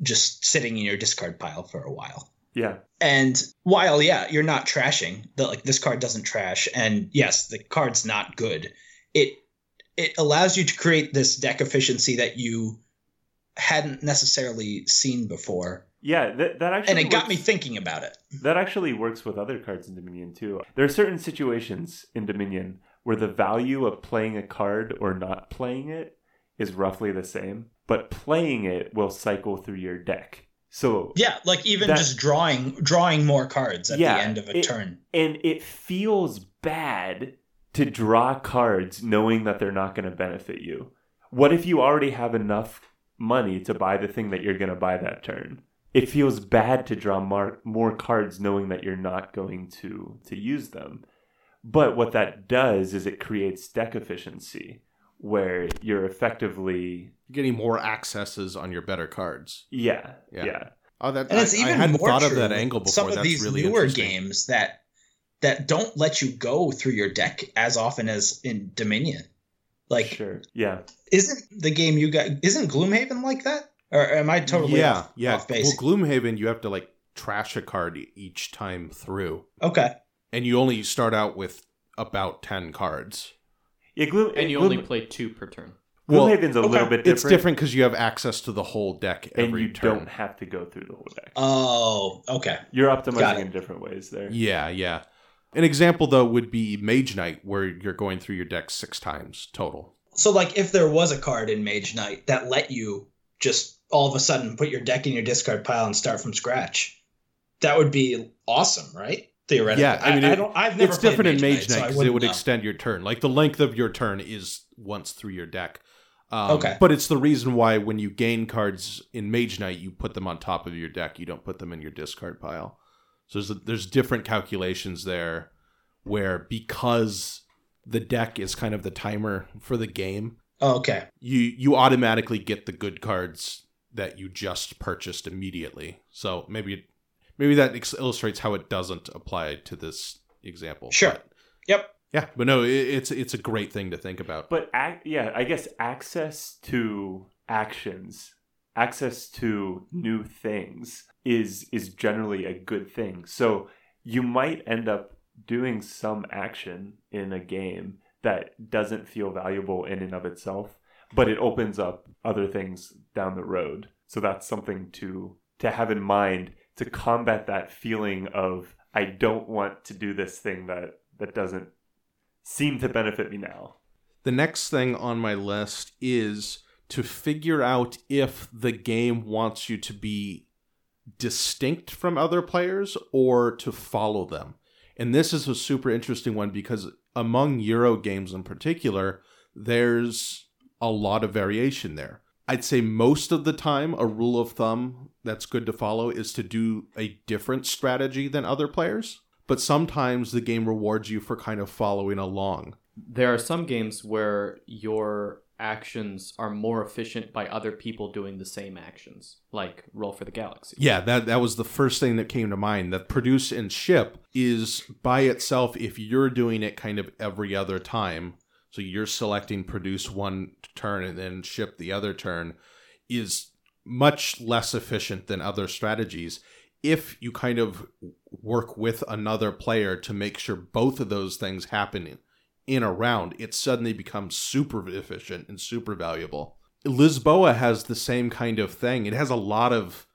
just sitting in your discard pile for a while. Yeah. And while yeah, you're not trashing, the like this card doesn't trash, and yes, the card's not good. It it allows you to create this deck efficiency that you hadn't necessarily seen before. Yeah, that, that actually And it got me thinking about it. That actually works with other cards in Dominion too. There are certain situations in Dominion where the value of playing a card or not playing it is roughly the same, but playing it will cycle through your deck. So Yeah, like even That- just drawing drawing more cards at Yeah, the end of a it- turn. and it feels bad to draw cards knowing that they're not going to benefit you. What if you already have enough money to buy the thing that you're going to buy that turn? It feels bad to draw more, more cards knowing that you're not going to to use them. But what that does is it creates deck efficiency where you're effectively You're getting more accesses on your better cards. yeah, Yeah. yeah. Oh, that And it's I, even I hadn't more thought true of that angle before. Some of That's these really newer games that that don't let you go through your deck as often as in Dominion. Like sure. Yeah. isn't the game you got isn't Gloomhaven like that? Or am I totally yeah, off, yeah. off base? Well, Gloomhaven, you have to like trash a card each time through, okay. And you only start out with about ten cards. Yeah, Gloom, And you Gloom, only play two per turn. Well, Gloomhaven's a okay. little bit different. It's different because you have access to the whole deck and every you turn. don't have to go through the whole deck. Oh, okay. You're optimizing in different ways there. Yeah, yeah. An example though would be Mage Knight, where you're going through your deck six times total. So like if there was a card in Mage Knight that let you just all of a sudden put your deck in your discard pile and start from scratch, that would be awesome, right? Theoretically. Yeah, I mean, it- don't, I've never it's different in Mage Knight, so because it wouldn't know. extend your turn. Like the length of your turn is once through your deck. Um, Okay. But it's the reason why when you gain cards in Mage Knight, you put them on top of your deck. You don't put them in your discard pile. So there's there's different calculations there, where because the deck is kind of the timer for the game, Oh, okay. you you automatically get the good cards that you just purchased immediately. So maybe maybe that ex- illustrates how it doesn't apply to this example. Sure. But- Yep. yeah, but no, it, it's it's a great thing to think about. But ac- yeah, I guess access to actions, access to new things is is generally a good thing. So you might end up doing some action in a game that doesn't feel valuable in and of itself, but it opens up other things down the road. So that's something to to have in mind to combat that feeling of I don't want to do this thing that that doesn't seem to benefit me now. The next thing on my list is to figure out if the game wants you to be distinct from other players or to follow them. And this is a super interesting one because among Euro games in particular, there's a lot of variation there. I'd say most of the time, a rule of thumb that's good to follow is to do a different strategy than other players. But sometimes the game rewards you for kind of following along. There are some games where your actions are more efficient by other people doing the same actions, like Roll for the Galaxy. Yeah, that that was the first thing that came to mind. That produce and ship is by itself if you're doing it kind of every other time. So you're selecting produce one turn and then ship the other turn is much less efficient than other strategies if you kind of work with another player to make sure both of those things happen in, a round, it suddenly becomes super efficient and super valuable. Lisboa has the same kind of thing. It has a lot of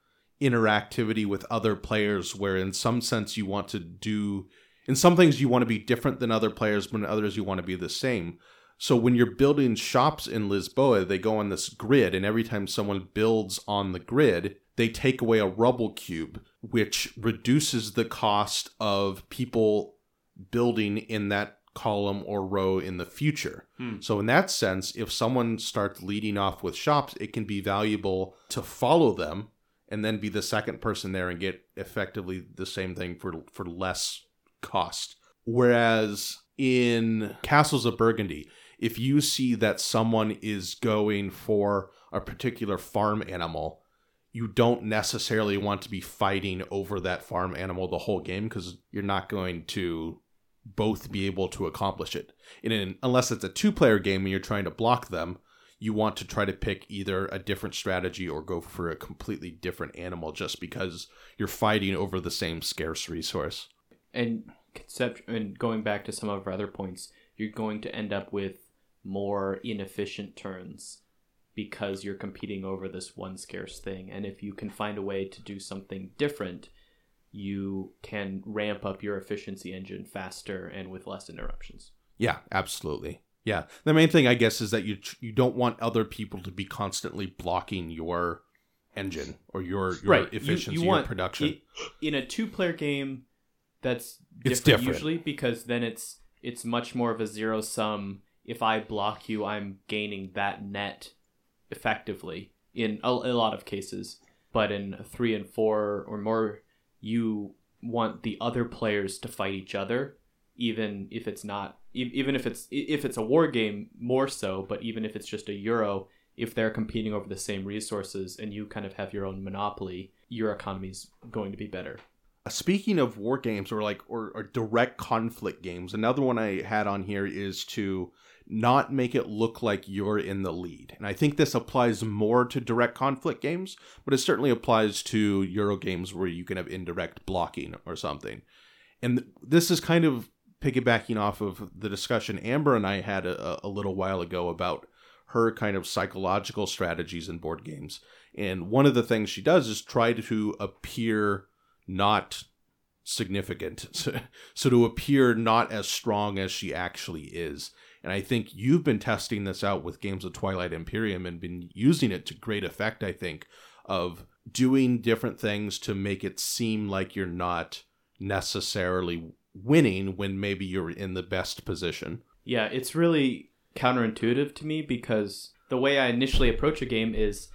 interactivity with other players where in some sense you want to do in some things you want to be different than other players but in others you want to be the same so when you're building shops in lisboa they go on this grid and every time someone builds on the grid they take away a rubble cube, which reduces the cost of people building in that column or row in the future. Hmm. So, in that sense, if someone starts leading off with shops, it can be valuable to follow them and then be the second person there and get effectively the same thing for for less cost. Whereas in Castles of Burgundy, if you see that someone is going for a particular farm animal, you don't necessarily want to be fighting over that farm animal the whole game because you're not going to both be able to accomplish it. In unless it's a two-player game and you're trying to block them, you want to try to pick either a different strategy or go for a completely different animal just because you're fighting over the same scarce resource. And concept and going back to some of our other points you're going to end up with more inefficient turns because you're competing over this one scarce thing and if you can find a way to do something different you can ramp up your efficiency engine faster and with less interruptions Yeah, absolutely. Yeah, the main thing I guess is that you you don't want other people to be constantly blocking your engine or your, your Right, efficiency, you your want- production. in a two-player game that's different, different. usually because then it's it's much more of a zero sum. If i block you i'm gaining that net effectively in a, a lot of cases. But in three and four or more you want the other players to fight each other even if it's not even if it's if it's a war game more so but even if it's just a euro if they're competing over the same resources and you kind of have your own monopoly your economy's going to be better Speaking of war games or like or, or direct conflict games, another one I had on here is to not make it look like you're in the lead. And I think this applies more to direct conflict games, but it certainly applies to Euro games where you can have indirect blocking or something. And this is kind of piggybacking off of the discussion Amber and I had a, a little while ago about her kind of psychological strategies in board games. And one of the things she does is try to appear not significant (laughs) so, so to appear not as strong as she actually is. And i think you've been testing this out with games of twilight imperium and been using it to great effect i think of doing different things to make it seem like you're not necessarily winning when maybe you're in the best position. Yeah, it's really counterintuitive to me because the way I initially approach a game is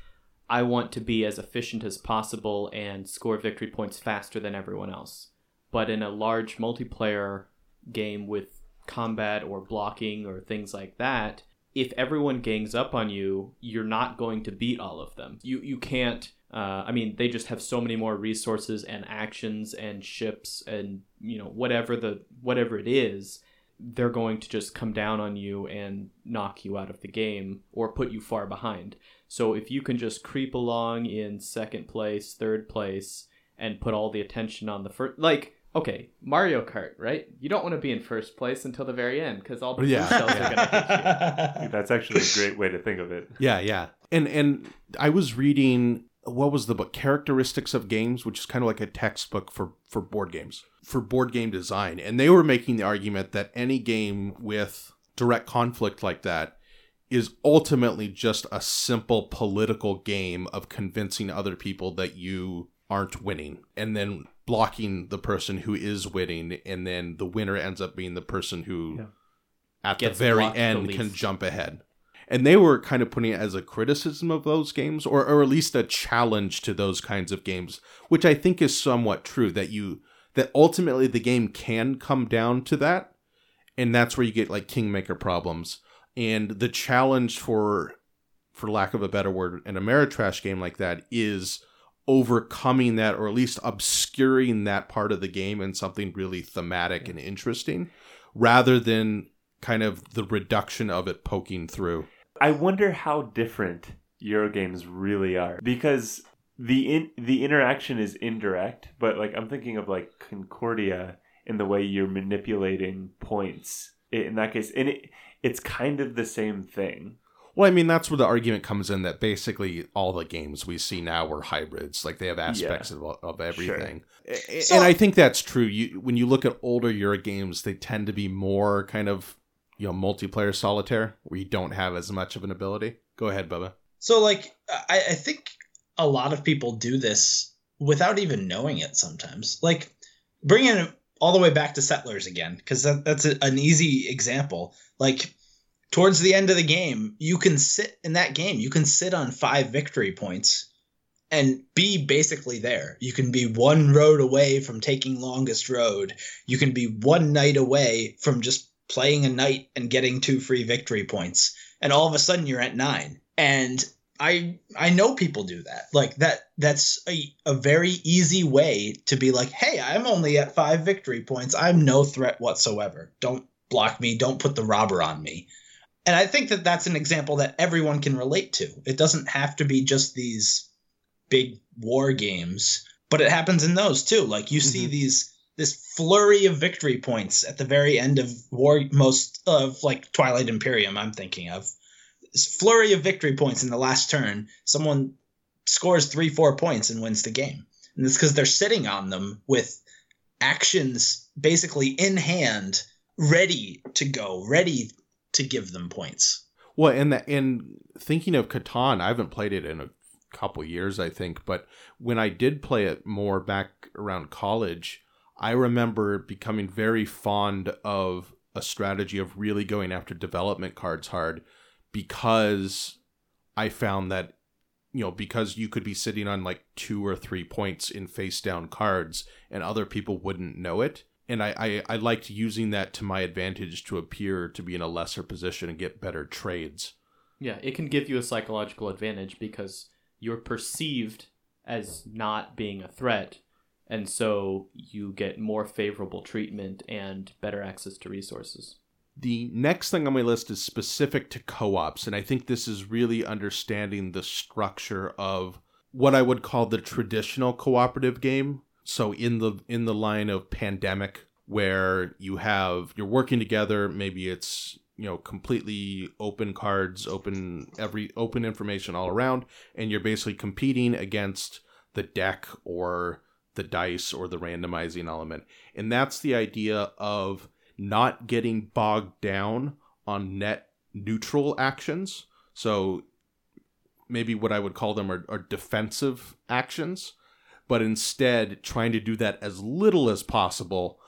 I want to be as efficient as possible and score victory points faster than everyone else. But in a large multiplayer game with combat or blocking or things like that, if everyone gangs up on you, you're not going to beat all of them. You you can't. Uh, I mean, they just have so many more resources and actions and ships and you know whatever the whatever it is they're going to just come down on you and knock you out of the game or put you far behind. So if you can just creep along in second place, third place, and put all the attention on the first, like okay, Mario Kart, right? You don't want to be in first place until the very end because all the Yeah. blue shells are going to hit you. (laughs) That's actually a great way to think of it. Yeah, yeah. And and I was reading what was the book Characteristics of Games, which is kind of like a textbook for for board games, for board game design. And they were making the argument that any game with direct conflict like that is ultimately just a simple political game of convincing other people that you aren't winning and then blocking the person who is winning and then the winner ends up being the person who Yeah. at Gets the very blocked the end can jump ahead. And they were kind of putting it as a criticism of those games or, or at least a challenge to those kinds of games which i think is somewhat true that you that ultimately the game can come down to that and that's where you get like kingmaker problems and the challenge for for lack of a better word an ameritrash game like that is overcoming that or at least obscuring that part of the game in something really thematic and interesting rather than kind of the reduction of it poking through. I wonder how different Eurogames really are because the in, the interaction is indirect, but like I'm thinking of like Concordia in the way you're manipulating points. In that case, and it it's kind of the same thing. Well, I mean, that's where the argument comes in that basically all the games we see now are hybrids. Like they have aspects of, of everything. A- So- and I think that's true. You when you look at older Euro games, they tend to be more kind of you know multiplayer solitaire, where you don't have as much of an ability. Go ahead, Bubba. So like I, I think a lot of people do this without even knowing it sometimes. Like bringing it all the way back to settlers again, because that, that's a, an easy example. Like towards the end of the game, you can sit in that game, you can sit on five victory points and be basically there. You can be one road away from taking longest road. You can be one knight away from just playing a knight and getting two free victory points. And all of a sudden you're at nine. And I I know people do that. Like that that's a, a very easy way to be like, hey, I'm only at five victory points. I'm no threat whatsoever. Don't block me. Don't put the robber on me. And I think that that's an example that everyone can relate to. It doesn't have to be just these big war games, but it happens in those too. Like you see Mhm. these this flurry of victory points at the very end of war most of like Twilight Imperium I'm thinking of. Flurry of victory points in the last turn, someone scores 3 4 points and wins the game. And it's cuz they're sitting on them with actions basically in hand ready to go, ready to give them points. Well, and and thinking of Catan, I haven't played it in a couple years, I think, but when I did play it more back around college, I remember becoming very fond of a strategy of really going after development cards hard because I found that you know because you could be sitting on like two or three points in face down cards and other people wouldn't know it and I, I, I liked using that to my advantage to appear to be in a lesser position and get better trades. Yeah, it can give you a psychological advantage because you're perceived as not being a threat, and so you get more favorable treatment and better access to resources. The next thing on my list is specific to co-ops, and I think this is really understanding the structure of what I would call the traditional cooperative game. So in the in the line of pandemic where you have you're working together, maybe it's you know completely open cards, open every open information all around and you're basically competing against the deck or the dice or the randomizing element. And that's the idea of not getting bogged down on net neutral actions. So maybe what I would call them are, are defensive actions, but instead trying to do that as little as possible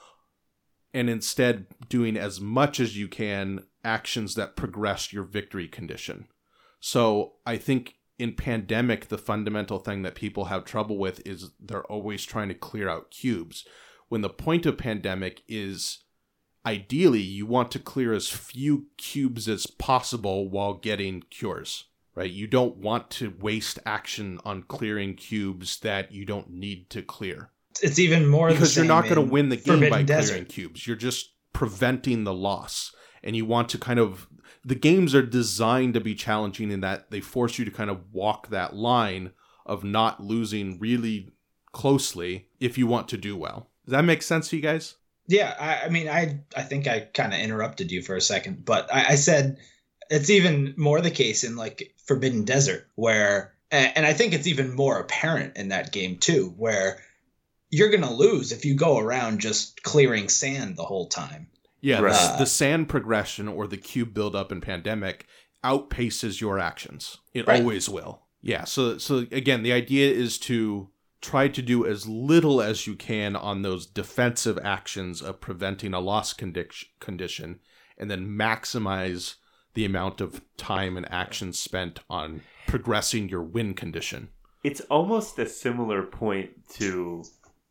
and instead doing as much as you can actions that progress your victory condition. So I think in pandemic the fundamental thing that people have trouble with is they're always trying to clear out cubes when the point of pandemic is ideally you want to clear as few cubes as possible while getting cures right? You don't want to waste action on clearing cubes that you don't need to clear. It's even more because you're not going to win the game by Desert. clearing cubes. You're just preventing the loss. And you want to kind of the games are designed to be challenging in that they force you to kind of walk that line of not losing really closely if you want to do well. Does that make sense to you guys Yeah, I, I mean, I I think I kind of interrupted you for a second, but I, I said it's even more the case in like Forbidden Desert, where and I think it's even more apparent in that game too, where you're gonna lose if you go around just clearing sand the whole time. Yeah, Right. the, uh, the sand progression or the cube buildup in pandemic outpaces your actions. It Right. always will. Yeah, so so again, the idea is to try to do as little as you can on those defensive actions of preventing a loss condi- condition and then maximize the amount of time and action spent on progressing your win condition. It's almost a similar point to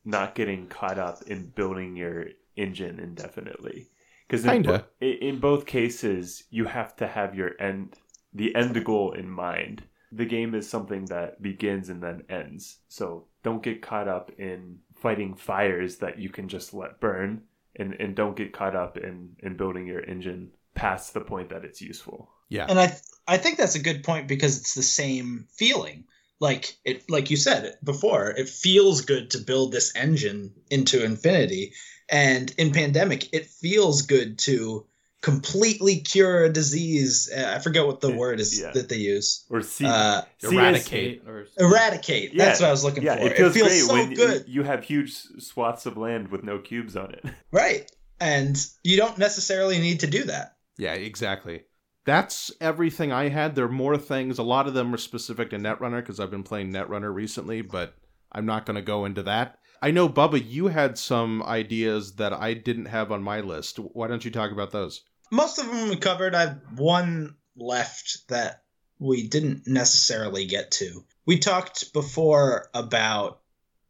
not getting caught up in building your engine indefinitely. Because in, bo- in both cases, you have to have your end, the end goal in mind. The game is something that begins and then ends. So don't get caught up in fighting fires that you can just let burn, and, and don't get caught up in, in building your engine past the point that it's useful. Yeah. And I I think that's a good point because it's the same feeling. Like it like you said before, it feels good to build this engine into infinity. And in pandemic, it feels good to completely cure a disease. Uh, I forget what the Yeah, word is yeah. that they use. Or see, Uh, see Eradicate. Or eradicate. Yeah, That's what I was looking yeah, for. it feels, great so when good. you have huge swaths of land with no cubes on it. (laughs) Right. And you don't necessarily need to do that. Yeah, exactly. that's everything I had. There are more things. A lot of them are specific to Netrunner because I've been playing Netrunner recently, but I'm not going to go into that. I know, Bubba, you had some ideas that I didn't have on my list. Why don't you talk about those? Most of them we covered. I've one left that we didn't necessarily get to. We talked before about,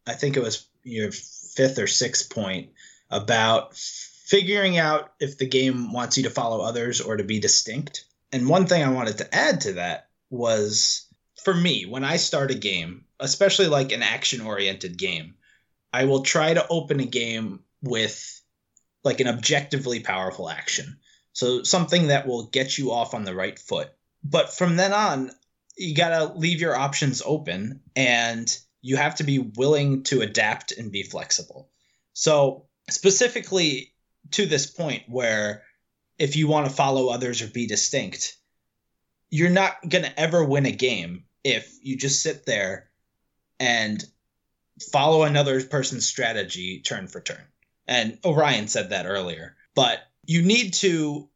I think it was your fifth or sixth point, about figuring out if the game wants you to follow others or to be distinct. And one thing I wanted to add to that was for me, when I start a game, especially like an action oriented game, I will try to open a game with like an objectively powerful action. So something that will get you off on the right foot. But from then on, you got to leave your options open and you have to be willing to adapt and be flexible. So, specifically to this point where if you want to follow others or be distinct, you're not going to ever win a game if you just sit there and follow another person's strategy turn for turn. And Orion said that earlier. But you need to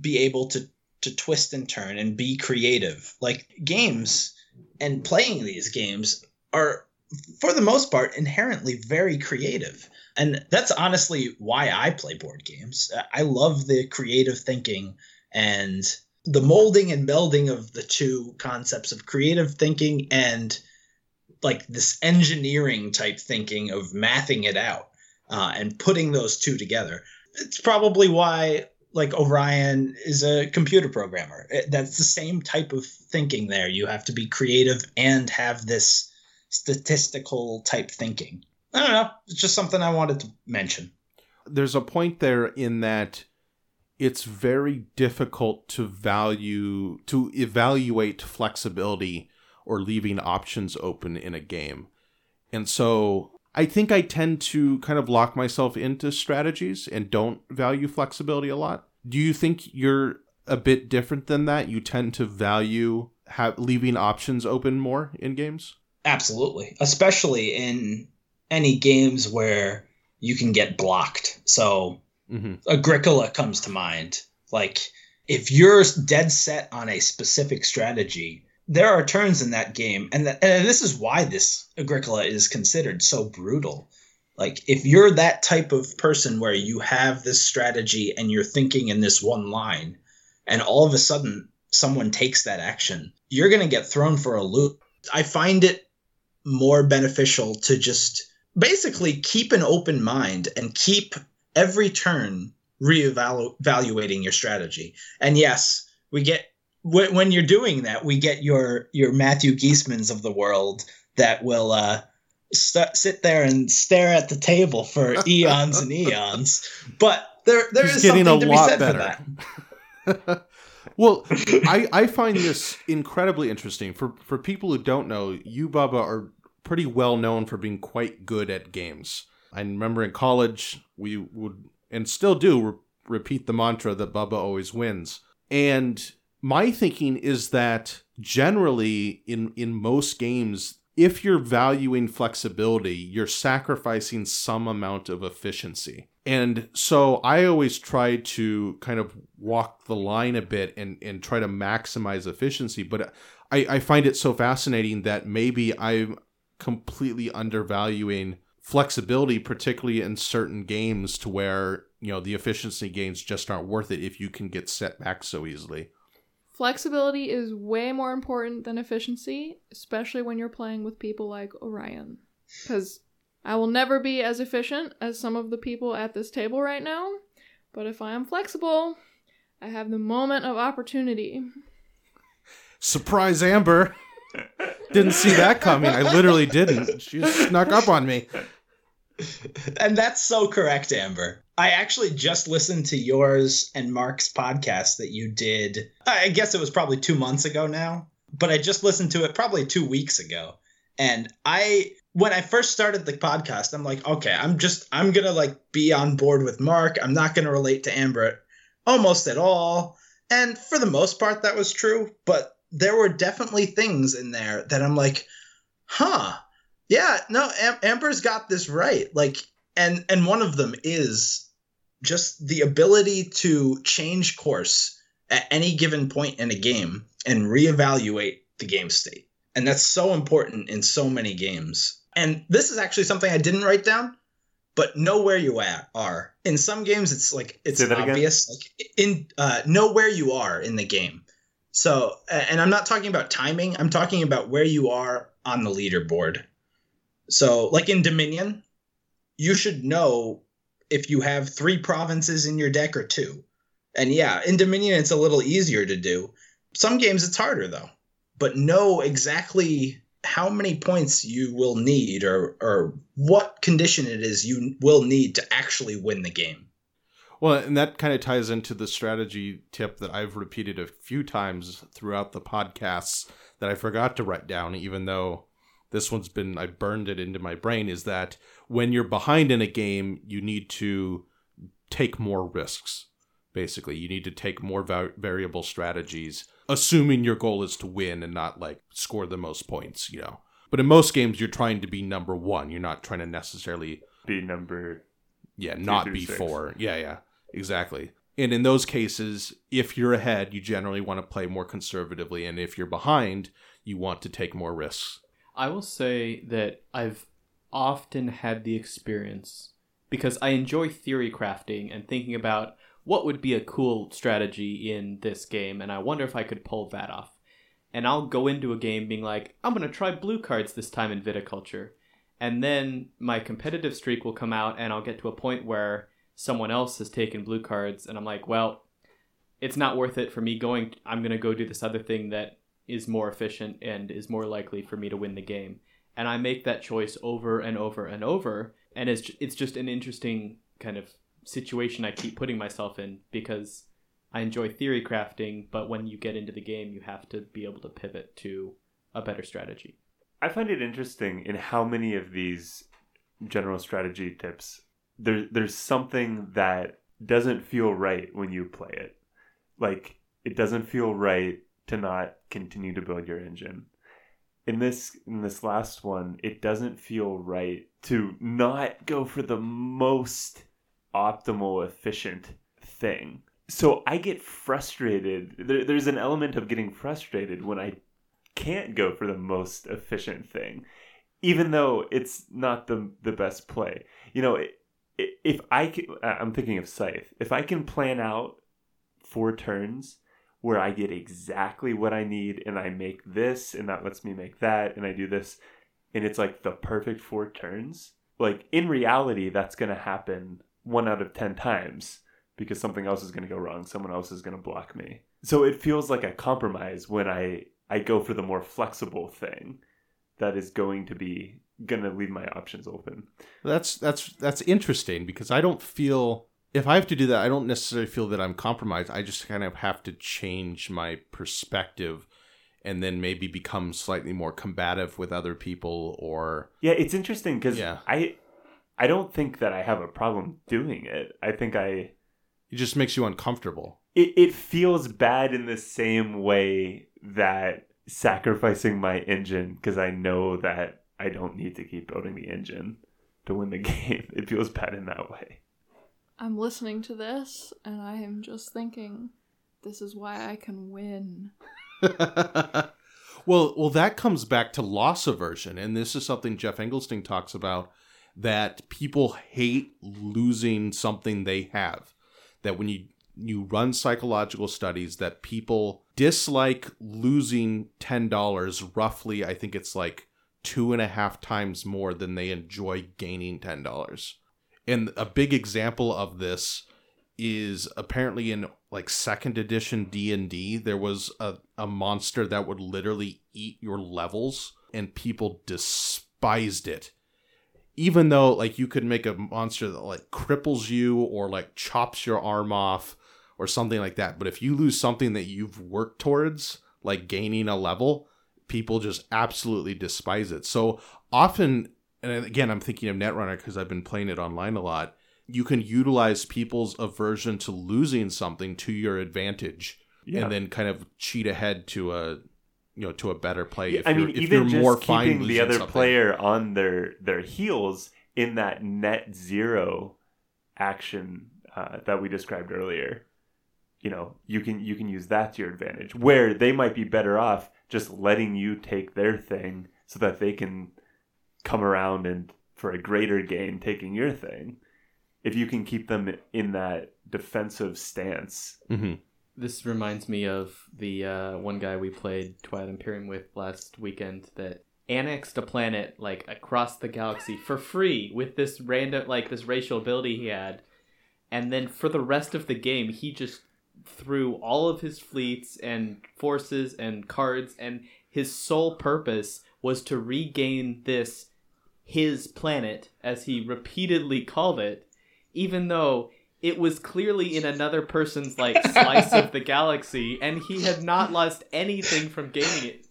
be able to to twist and turn and be creative. Like games and playing these games are for the most part inherently very creative. And that's honestly why I play board games. I love the creative thinking and the molding and melding of the two concepts of creative thinking and like this engineering type thinking of mathing it out uh, and putting those two together. It's probably why like Orion is a computer programmer. That's the same type of thinking there. You have to be creative and have this statistical type thinking. I don't know. It's just something I wanted to mention. There's a point there in that it's very difficult to value to evaluate flexibility or leaving options open in a game. And so I think I tend to kind of lock myself into strategies and don't value flexibility a lot. Do you think you're a bit different than that? You tend to value have leaving options open more in games? Absolutely, especially in any games where you can get blocked. So mm-hmm. Agricola comes to mind. Like if you're dead set on a specific strategy, there are turns in that game, and, and this is why this Agricola is considered so brutal. Like if you're that type of person where you have this strategy and you're thinking in this one line, and all of a sudden someone takes that action, you're going to get thrown for a loop. I find it more beneficial to just basically keep an open mind and keep every turn reevaluating your strategy. And yes, we get when you're doing that, we get your your Matthew Geismans of the world that will uh, st- sit there and stare at the table for (laughs) eons and eons. But there there He's is something to be said better. for that. (laughs) well, I, I find this incredibly interesting. For for people who don't know, you Bubba are pretty well known for being quite good at games. I remember in college we would and still do re- repeat the mantra that Bubba always wins. And my thinking is that generally in in most games if you're valuing flexibility, you're sacrificing some amount of efficiency. And so I always try to kind of walk the line a bit and, and try to maximize efficiency. But I, I find it so fascinating that maybe I'm completely undervaluing flexibility, particularly in certain games to where, you know, the efficiency gains just aren't worth it if you can get set back so easily. Flexibility is way more important than efficiency, especially when you're playing with people like Orion. Because I will never be as efficient as some of the people at this table right now, but if I am flexible, I have the moment of opportunity. Surprise, Amber! didn't see that coming. I literally didn't. She snuck up on me. And that's so correct, Amber. I actually just listened to yours and Mark's podcast that you did. I guess it was probably two months ago now, but I just listened to it probably two weeks ago. And I, when I first started the podcast, I'm like, okay, I'm just, I'm going to like be on board with Mark. I'm not going to relate to Amber almost at all. And for the most part, that was true. But there were definitely things in there that I'm like, huh, yeah, no, Am- Amber's got this right. Like, and and one of them is just the ability to change course at any given point in a game and reevaluate the game state. And that's so important in so many games. And this is actually something I didn't write down, but know where you at are. In some games, it's like it's again? obvious. Like in uh, know where you are in the game. So, and I'm not talking about timing. I'm talking about where you are on the leaderboard. So, like in Dominion, you should know if you have three provinces in your deck or two. And yeah, in Dominion, it's a little easier to do. Some games, it's harder though. But know exactly how many points you will need or, or what condition it is you will need to actually win the game. Well, and that kind of ties into the strategy tip that I've repeated a few times throughout the podcasts that I forgot to write down, even though this one's been, I burned it into my brain, is that when you're behind in a game, you need to take more risks. Basically, you need to take more va- variable strategies, assuming your goal is to win and not like score the most points, you know. But in most games, you're trying to be number one. You're not trying to necessarily Be number yeah, not through six. before. Yeah, yeah, exactly. And in those cases, if you're ahead, you generally want to play more conservatively, and if you're behind, you want to take more risks. I will say that I've often had the experience because I enjoy theory crafting and thinking about what would be a cool strategy in this game, and I wonder if I could pull that off. And I'll go into a game being like, I'm going to try blue cards this time in viticulture. And then my competitive streak will come out, and I'll get to a point where someone else has taken blue cards, and I'm like, well, it's not worth it for me going. I'm going to go do this other thing that is more efficient and is more likely for me to win the game. And I make that choice over and over and over, and it's it's just an interesting kind of situation I keep putting myself in because I enjoy theory crafting, but when you get into the game, you have to be able to pivot to a better strategy. I find it interesting in how many of these general strategy tips there there's something that doesn't feel right when you play it. Like it doesn't feel right to not continue to build your engine. In this in this last one, it doesn't feel right to not go for the most optimal efficient thing. So I get frustrated. There, there's an element of getting frustrated when I can't go for the most efficient thing, even though it's not the the best play. You know, if I can, I'm thinking of Scythe. If I can plan out four turns where I get exactly what I need and I make this and that lets me make that and I do this and it's like the perfect four turns. Like in reality, that's going to happen one out of 10 times because something else is going to go wrong. Someone else is going to block me. So it feels like a compromise when I, I go for the more flexible thing that is going to be going to leave my options open. That's that's that's interesting because I don't feel if I have to do that, I don't necessarily feel that I'm compromised. I just kind of have to change my perspective and then maybe become slightly more combative with other people or Yeah, it's interesting because Yeah. I, I don't think that I have a problem doing it. I think I, it just makes you uncomfortable. it, it feels bad in the same way that sacrificing my engine because I know that I don't need to keep building the engine to win the (laughs) game. It feels bad in that way. I'm listening to this and I am just thinking, this is why I can win. (laughs) well, well, that comes back to loss aversion, and this is something Geoff Engelstein talks about that people hate losing something they have. That when you you run psychological studies, that people dislike losing ten dollars. Roughly, I think it's like two and a half times more than they enjoy gaining ten dollars. And a big example of this is apparently in like second edition D&D there was a, a monster that would literally eat your levels and people despised it. Even though like you could make a monster that like cripples you or like chops your arm off or something like that but if you lose something that you've worked towards like gaining a level people just absolutely despise it. So often and again i'm thinking of netrunner because i've been playing it online a lot you can utilize people's aversion to losing something to your advantage Yeah. and then kind of cheat ahead to a you know to a better play if I you're, mean, if even you're just more keeping the other something. player on their their heels in that net zero action uh, that we described earlier. you know you can you can use that to your advantage where they might be better off just letting you take their thing so that they can come around and for a greater gain taking your thing if you can keep them in that defensive stance. Hmm This reminds me of the uh, one guy we played Twilight Imperium with last weekend that annexed a planet like across the galaxy for free with this random like this racial ability he had, and then for the rest of the game he just threw all of his fleets and forces and cards and his sole purpose was to regain this his planet as he repeatedly called it even though it was clearly in another person's like (laughs) slice of the galaxy and he had not lost anything from gaining it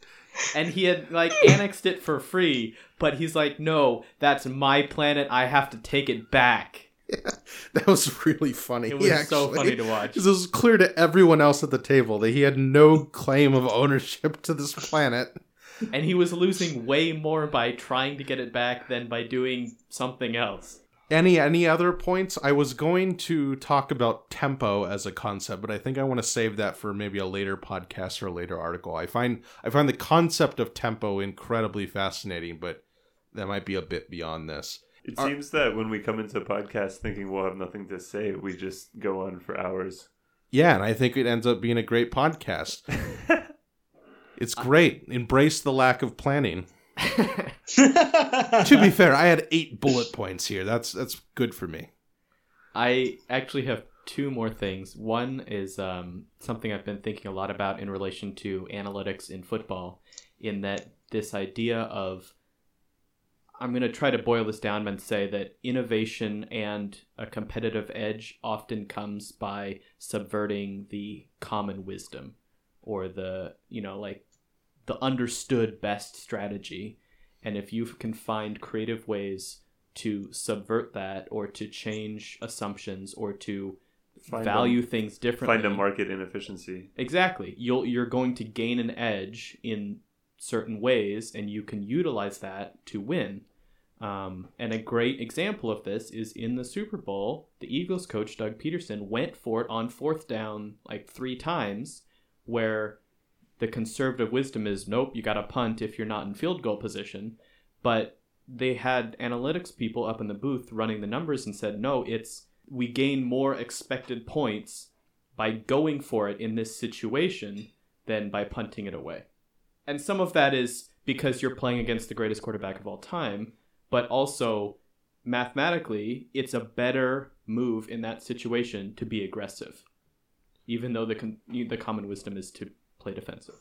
and he had like annexed it for free but he's like no that's my planet i have to take it back That was really funny. it He was so funny to watch Because it was clear to everyone else at the table that he had no claim of ownership to this planet. (laughs) and he was losing way more by trying to get it back than by doing something else Any any other points? I was going to talk about tempo as a concept, but I think I want to save that for maybe a later podcast or a later article. I find I find the concept of tempo incredibly fascinating, but that might be a bit beyond this. it Are- seems that when we come into a podcast thinking we'll have nothing to say we just go on for hours Yeah, and I think it ends up being a great podcast. (laughs) It's great. Embrace the lack of planning. (laughs) to be (laughs) fair, I had eight bullet points here. That's that's good for me. I actually have two more things. One is um, something I've been thinking a lot about in relation to analytics in football, in that this idea of I'm going to try to boil this down and say that innovation and a competitive edge often comes by subverting the common wisdom or the, you know, like the understood best strategy. And if you can find creative ways to subvert that or to change assumptions or to Find value a, things differently. find a market inefficiency. Exactly. You'll you're going to gain an edge in certain ways and you can utilize that to win. Um, and a great example of this is in the super bowl the eagles coach doug pederson went for it on fourth down like three times where the conservative wisdom is nope you got to punt if you're not in field goal position but they had analytics people up in the booth running the numbers and said no it's we gain more expected points by going for it in this situation than by punting it away. And some of that is because you're playing against the greatest quarterback of all time, but also mathematically, it's a better move in that situation to be aggressive, even though the con- the common wisdom is to play defensive.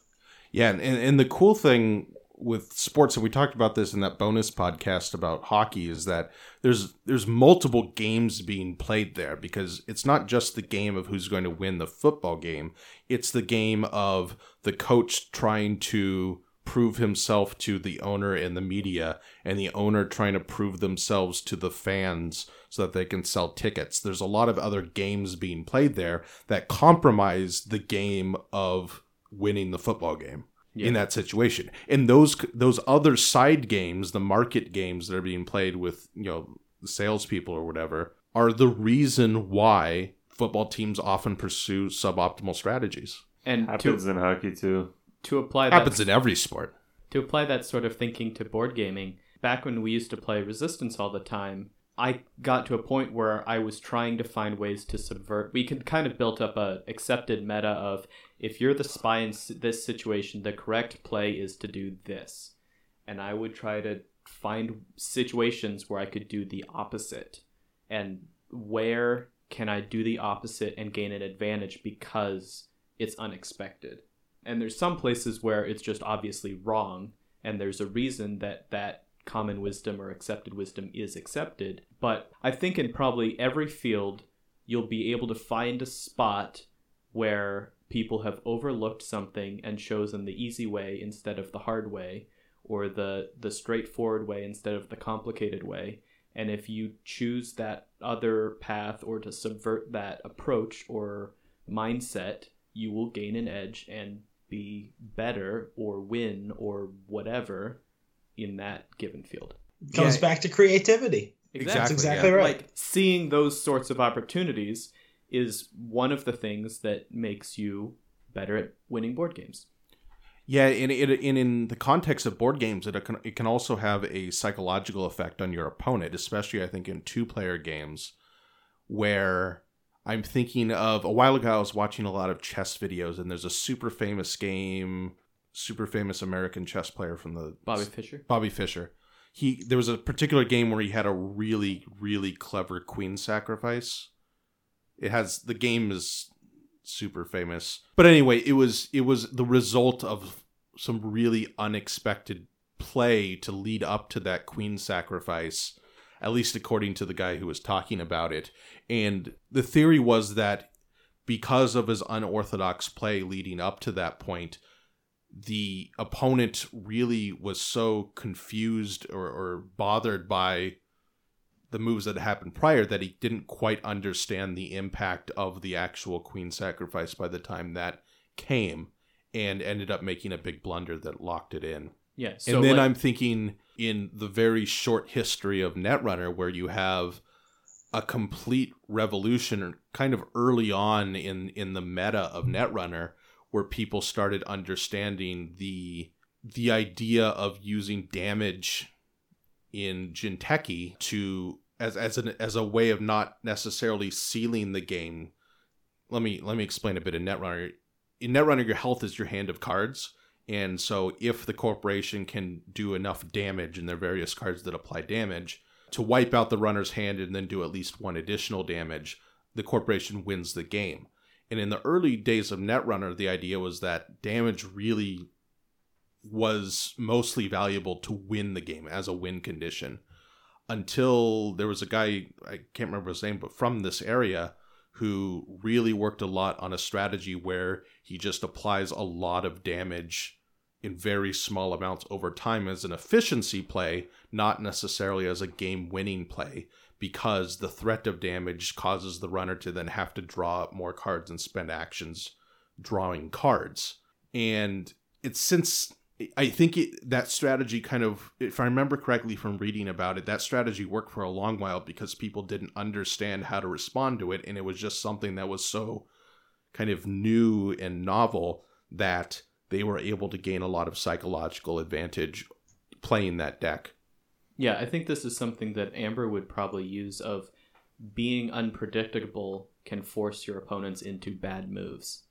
Yeah, and, and, the cool thing with sports, and we talked about this in that bonus podcast about hockey, is that there's there's multiple games being played there because it's not just the game of who's going to win the football game; it's the game of the coach trying to prove himself to the owner and the media, and the owner trying to prove themselves to the fans so that they can sell tickets. There's a lot of other games being played there that compromise the game of winning the football game in that situation. And those those other side games, the market games that are being played with you know the salespeople or whatever, are the reason why football teams often pursue suboptimal strategies. And happens to, in hockey too to apply that Happens in every sport. to apply that sort of thinking to board gaming, back when we used to play Resistance all the time, I got to a point where I was trying to find ways to subvert. We could kind of built up a accepted meta of if you're the spy in this situation, the correct play is to do this, and I would try to find situations where I could do the opposite, and where can I do the opposite and gain an advantage because it's unexpected. And there's some places where it's just obviously wrong, and there's a reason that that common wisdom or accepted wisdom is accepted. But I think in probably every field, you'll be able to find a spot where people have overlooked something and chosen the easy way instead of the hard way, or the the straightforward way instead of the complicated way. And if you choose that other path or to subvert that approach or mindset, you will gain an edge and be better or win or whatever in that given field. Comes Yeah. back to creativity. Exactly, That's exactly yeah. right. Like seeing those sorts of opportunities is one of the things that makes you better at winning board games. Yeah, and, it, and in the context of board games, it can, it can also have a psychological effect on your opponent, especially I think in two player games, where I'm thinking of a while ago, I was watching a lot of chess videos, and there's a super famous game, super famous American chess player from the Bobby Fischer. Bobby Fischer. He there was a particular game where he had a really really clever queen sacrifice. It has the game is super famous. But anyway, it was it was the result of some really unexpected play to lead up to that queen sacrifice, at least according to the guy who was talking about it. And the theory was that because of his unorthodox play leading up to that point, the opponent really was so confused or, or bothered by the moves that happened prior that he didn't quite understand the impact of the actual queen sacrifice by the time that came and ended up making a big blunder that locked it in. Yeah. So and then like- I'm thinking in the very short history of Netrunner where you have a complete revolution kind of early on in in the meta of Netrunner where people started understanding the the idea of using damage in Jinteki to as as an as a way of not necessarily sealing the game. Let me let me explain a bit in Netrunner. In Netrunner, your health is your hand of cards, and so if the corporation can do enough damage in their various cards that apply damage to wipe out the runner's hand and then do at least one additional damage, the corporation wins the game. And in the early days of Netrunner, the idea was that damage really was mostly valuable to win the game as a win condition until there was a guy I can't remember his name, but from this area who really worked a lot on a strategy where he just applies a lot of damage in very small amounts over time as an efficiency play, not necessarily as a game winning play, because the threat of damage causes the runner to then have to draw more cards and spend actions drawing cards. And it's since I think it, that strategy kind of, if I remember correctly from reading about it, that strategy worked for a long while because people didn't understand how to respond to it. And it was just something that was so kind of new and novel that they were able to gain a lot of psychological advantage playing that deck. Yeah, I think this is something that Amber would probably use of being unpredictable can force your opponents into bad moves.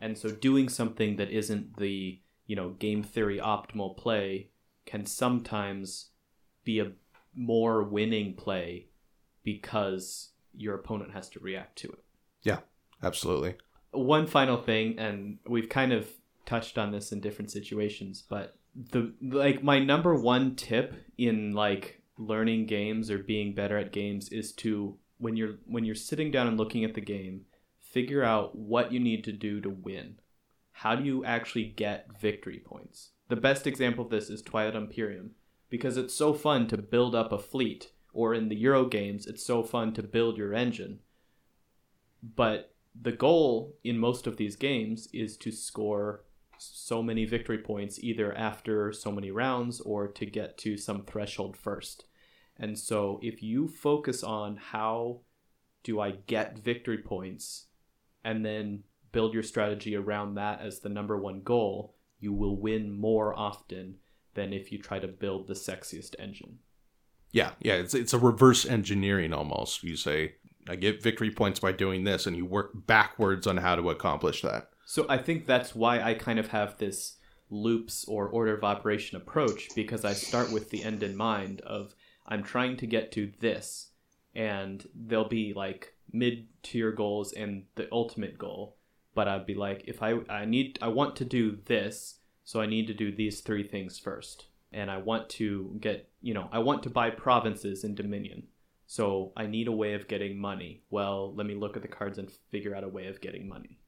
And so doing something that isn't the, you know, game theory optimal play can sometimes be a more winning play because your opponent has to react to it. Yeah, absolutely. one final thing and we've kind of touched on this in different situations but the like my number one tip in like learning games or being better at games is to when you're when you're sitting down and looking at the game figure out what you need to do to win how do you actually get victory points the best example of this is twilight imperium because it's so fun to build up a fleet or in the euro games it's so fun to build your engine but the goal in most of these games is to score so many victory points either after so many rounds or to get to some threshold first. And so if you focus on how do I get victory points and then build your strategy around that as the number one goal, you will win more often than if you try to build the sexiest engine. Yeah, yeah, it's it's a reverse engineering almost. You say I get victory points by doing this, and you work backwards on how to accomplish that. So I think that's why I kind of have this loops or order of operation approach because I start with the end in mind of I'm trying to get to this and there'll be like mid tier goals and the ultimate goal but I'd be like if I I need I want to do this so I need to do these three things first and I want to get you know I want to buy provinces in Dominion so I need a way of getting money well let me look at the cards and figure out a way of getting money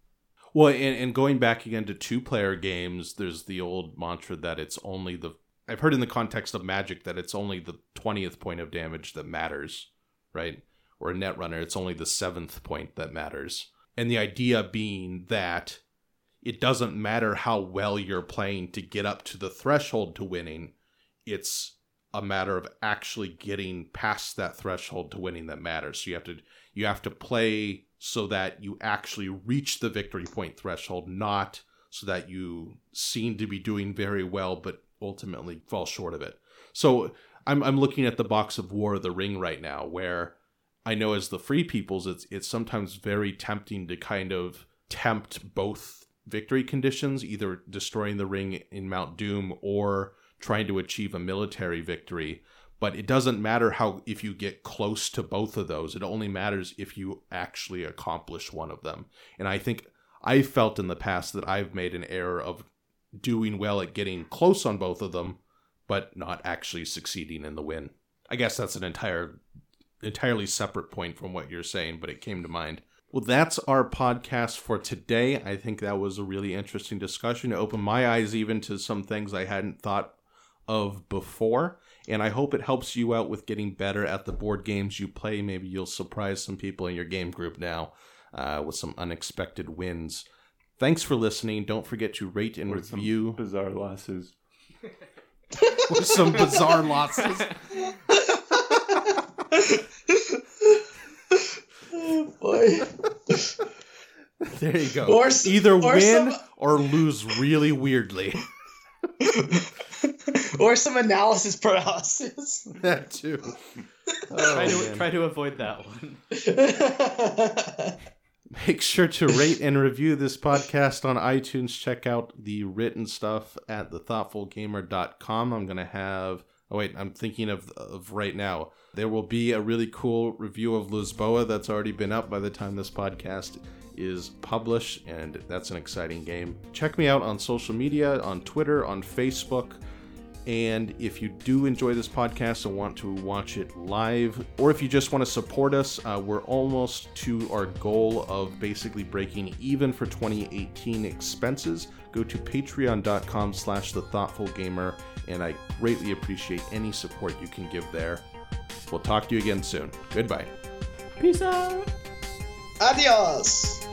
Well, and, and going back again to two player games, there's the old mantra that it's only the. I've heard in the context of Magic that it's only the 20th point of damage that matters, right? Or a Netrunner, it's only the seventh point that matters. And the idea being that it doesn't matter how well you're playing to get up to the threshold to winning, it's a matter of actually getting past that threshold to winning that matters. So you have to you have to play so that you actually reach the victory point threshold, not so that you seem to be doing very well but ultimately fall short of it. So I'm I'm looking at the box of War of the Ring right now where I know as the free peoples it's it's sometimes very tempting to kind of tempt both victory conditions, either destroying the ring in Mount Doom or trying to achieve a military victory. But it doesn't matter how if you get close to both of those. It only matters if you actually accomplish one of them. And I think I felt in the past that I've made an error of doing well at getting close on both of them, but not actually succeeding in the win. I guess that's an entire entirely separate point from what you're saying, but it came to mind. Well, that's our podcast for today. I think that was a really interesting discussion. It opened my eyes even to some things I hadn't thought of before. And I hope it helps you out with getting better at the board games you play. Maybe you'll surprise some people in your game group now uh, with some unexpected wins. Thanks for listening. Don't forget to rate and With some review bizarre losses. (laughs) with some bizarre losses. (laughs) oh boy. There you go. Or Either or win some- or lose really weirdly. (laughs) or some analysis paralysis. (laughs) that too. try Oh, to man. try to avoid that one. (laughs) Make sure to rate and review this podcast on iTunes. Check out the written stuff at thethoughtfulgamer.com. I'm going to have. Oh, wait, I'm thinking of, of right now. There will be a really cool review of Lisboa that's already been up by the time this podcast is published, and that's an exciting game. Check me out on social media, on Twitter, on Facebook. And if you do enjoy this podcast and want to watch it live, or if you just want to support us, uh, we're almost to our goal of basically breaking even for 2018 expenses go to patreon.com slash the thoughtful gamer and i greatly appreciate any support you can give there. We'll talk to you again soon. Goodbye. Peace out. Adios.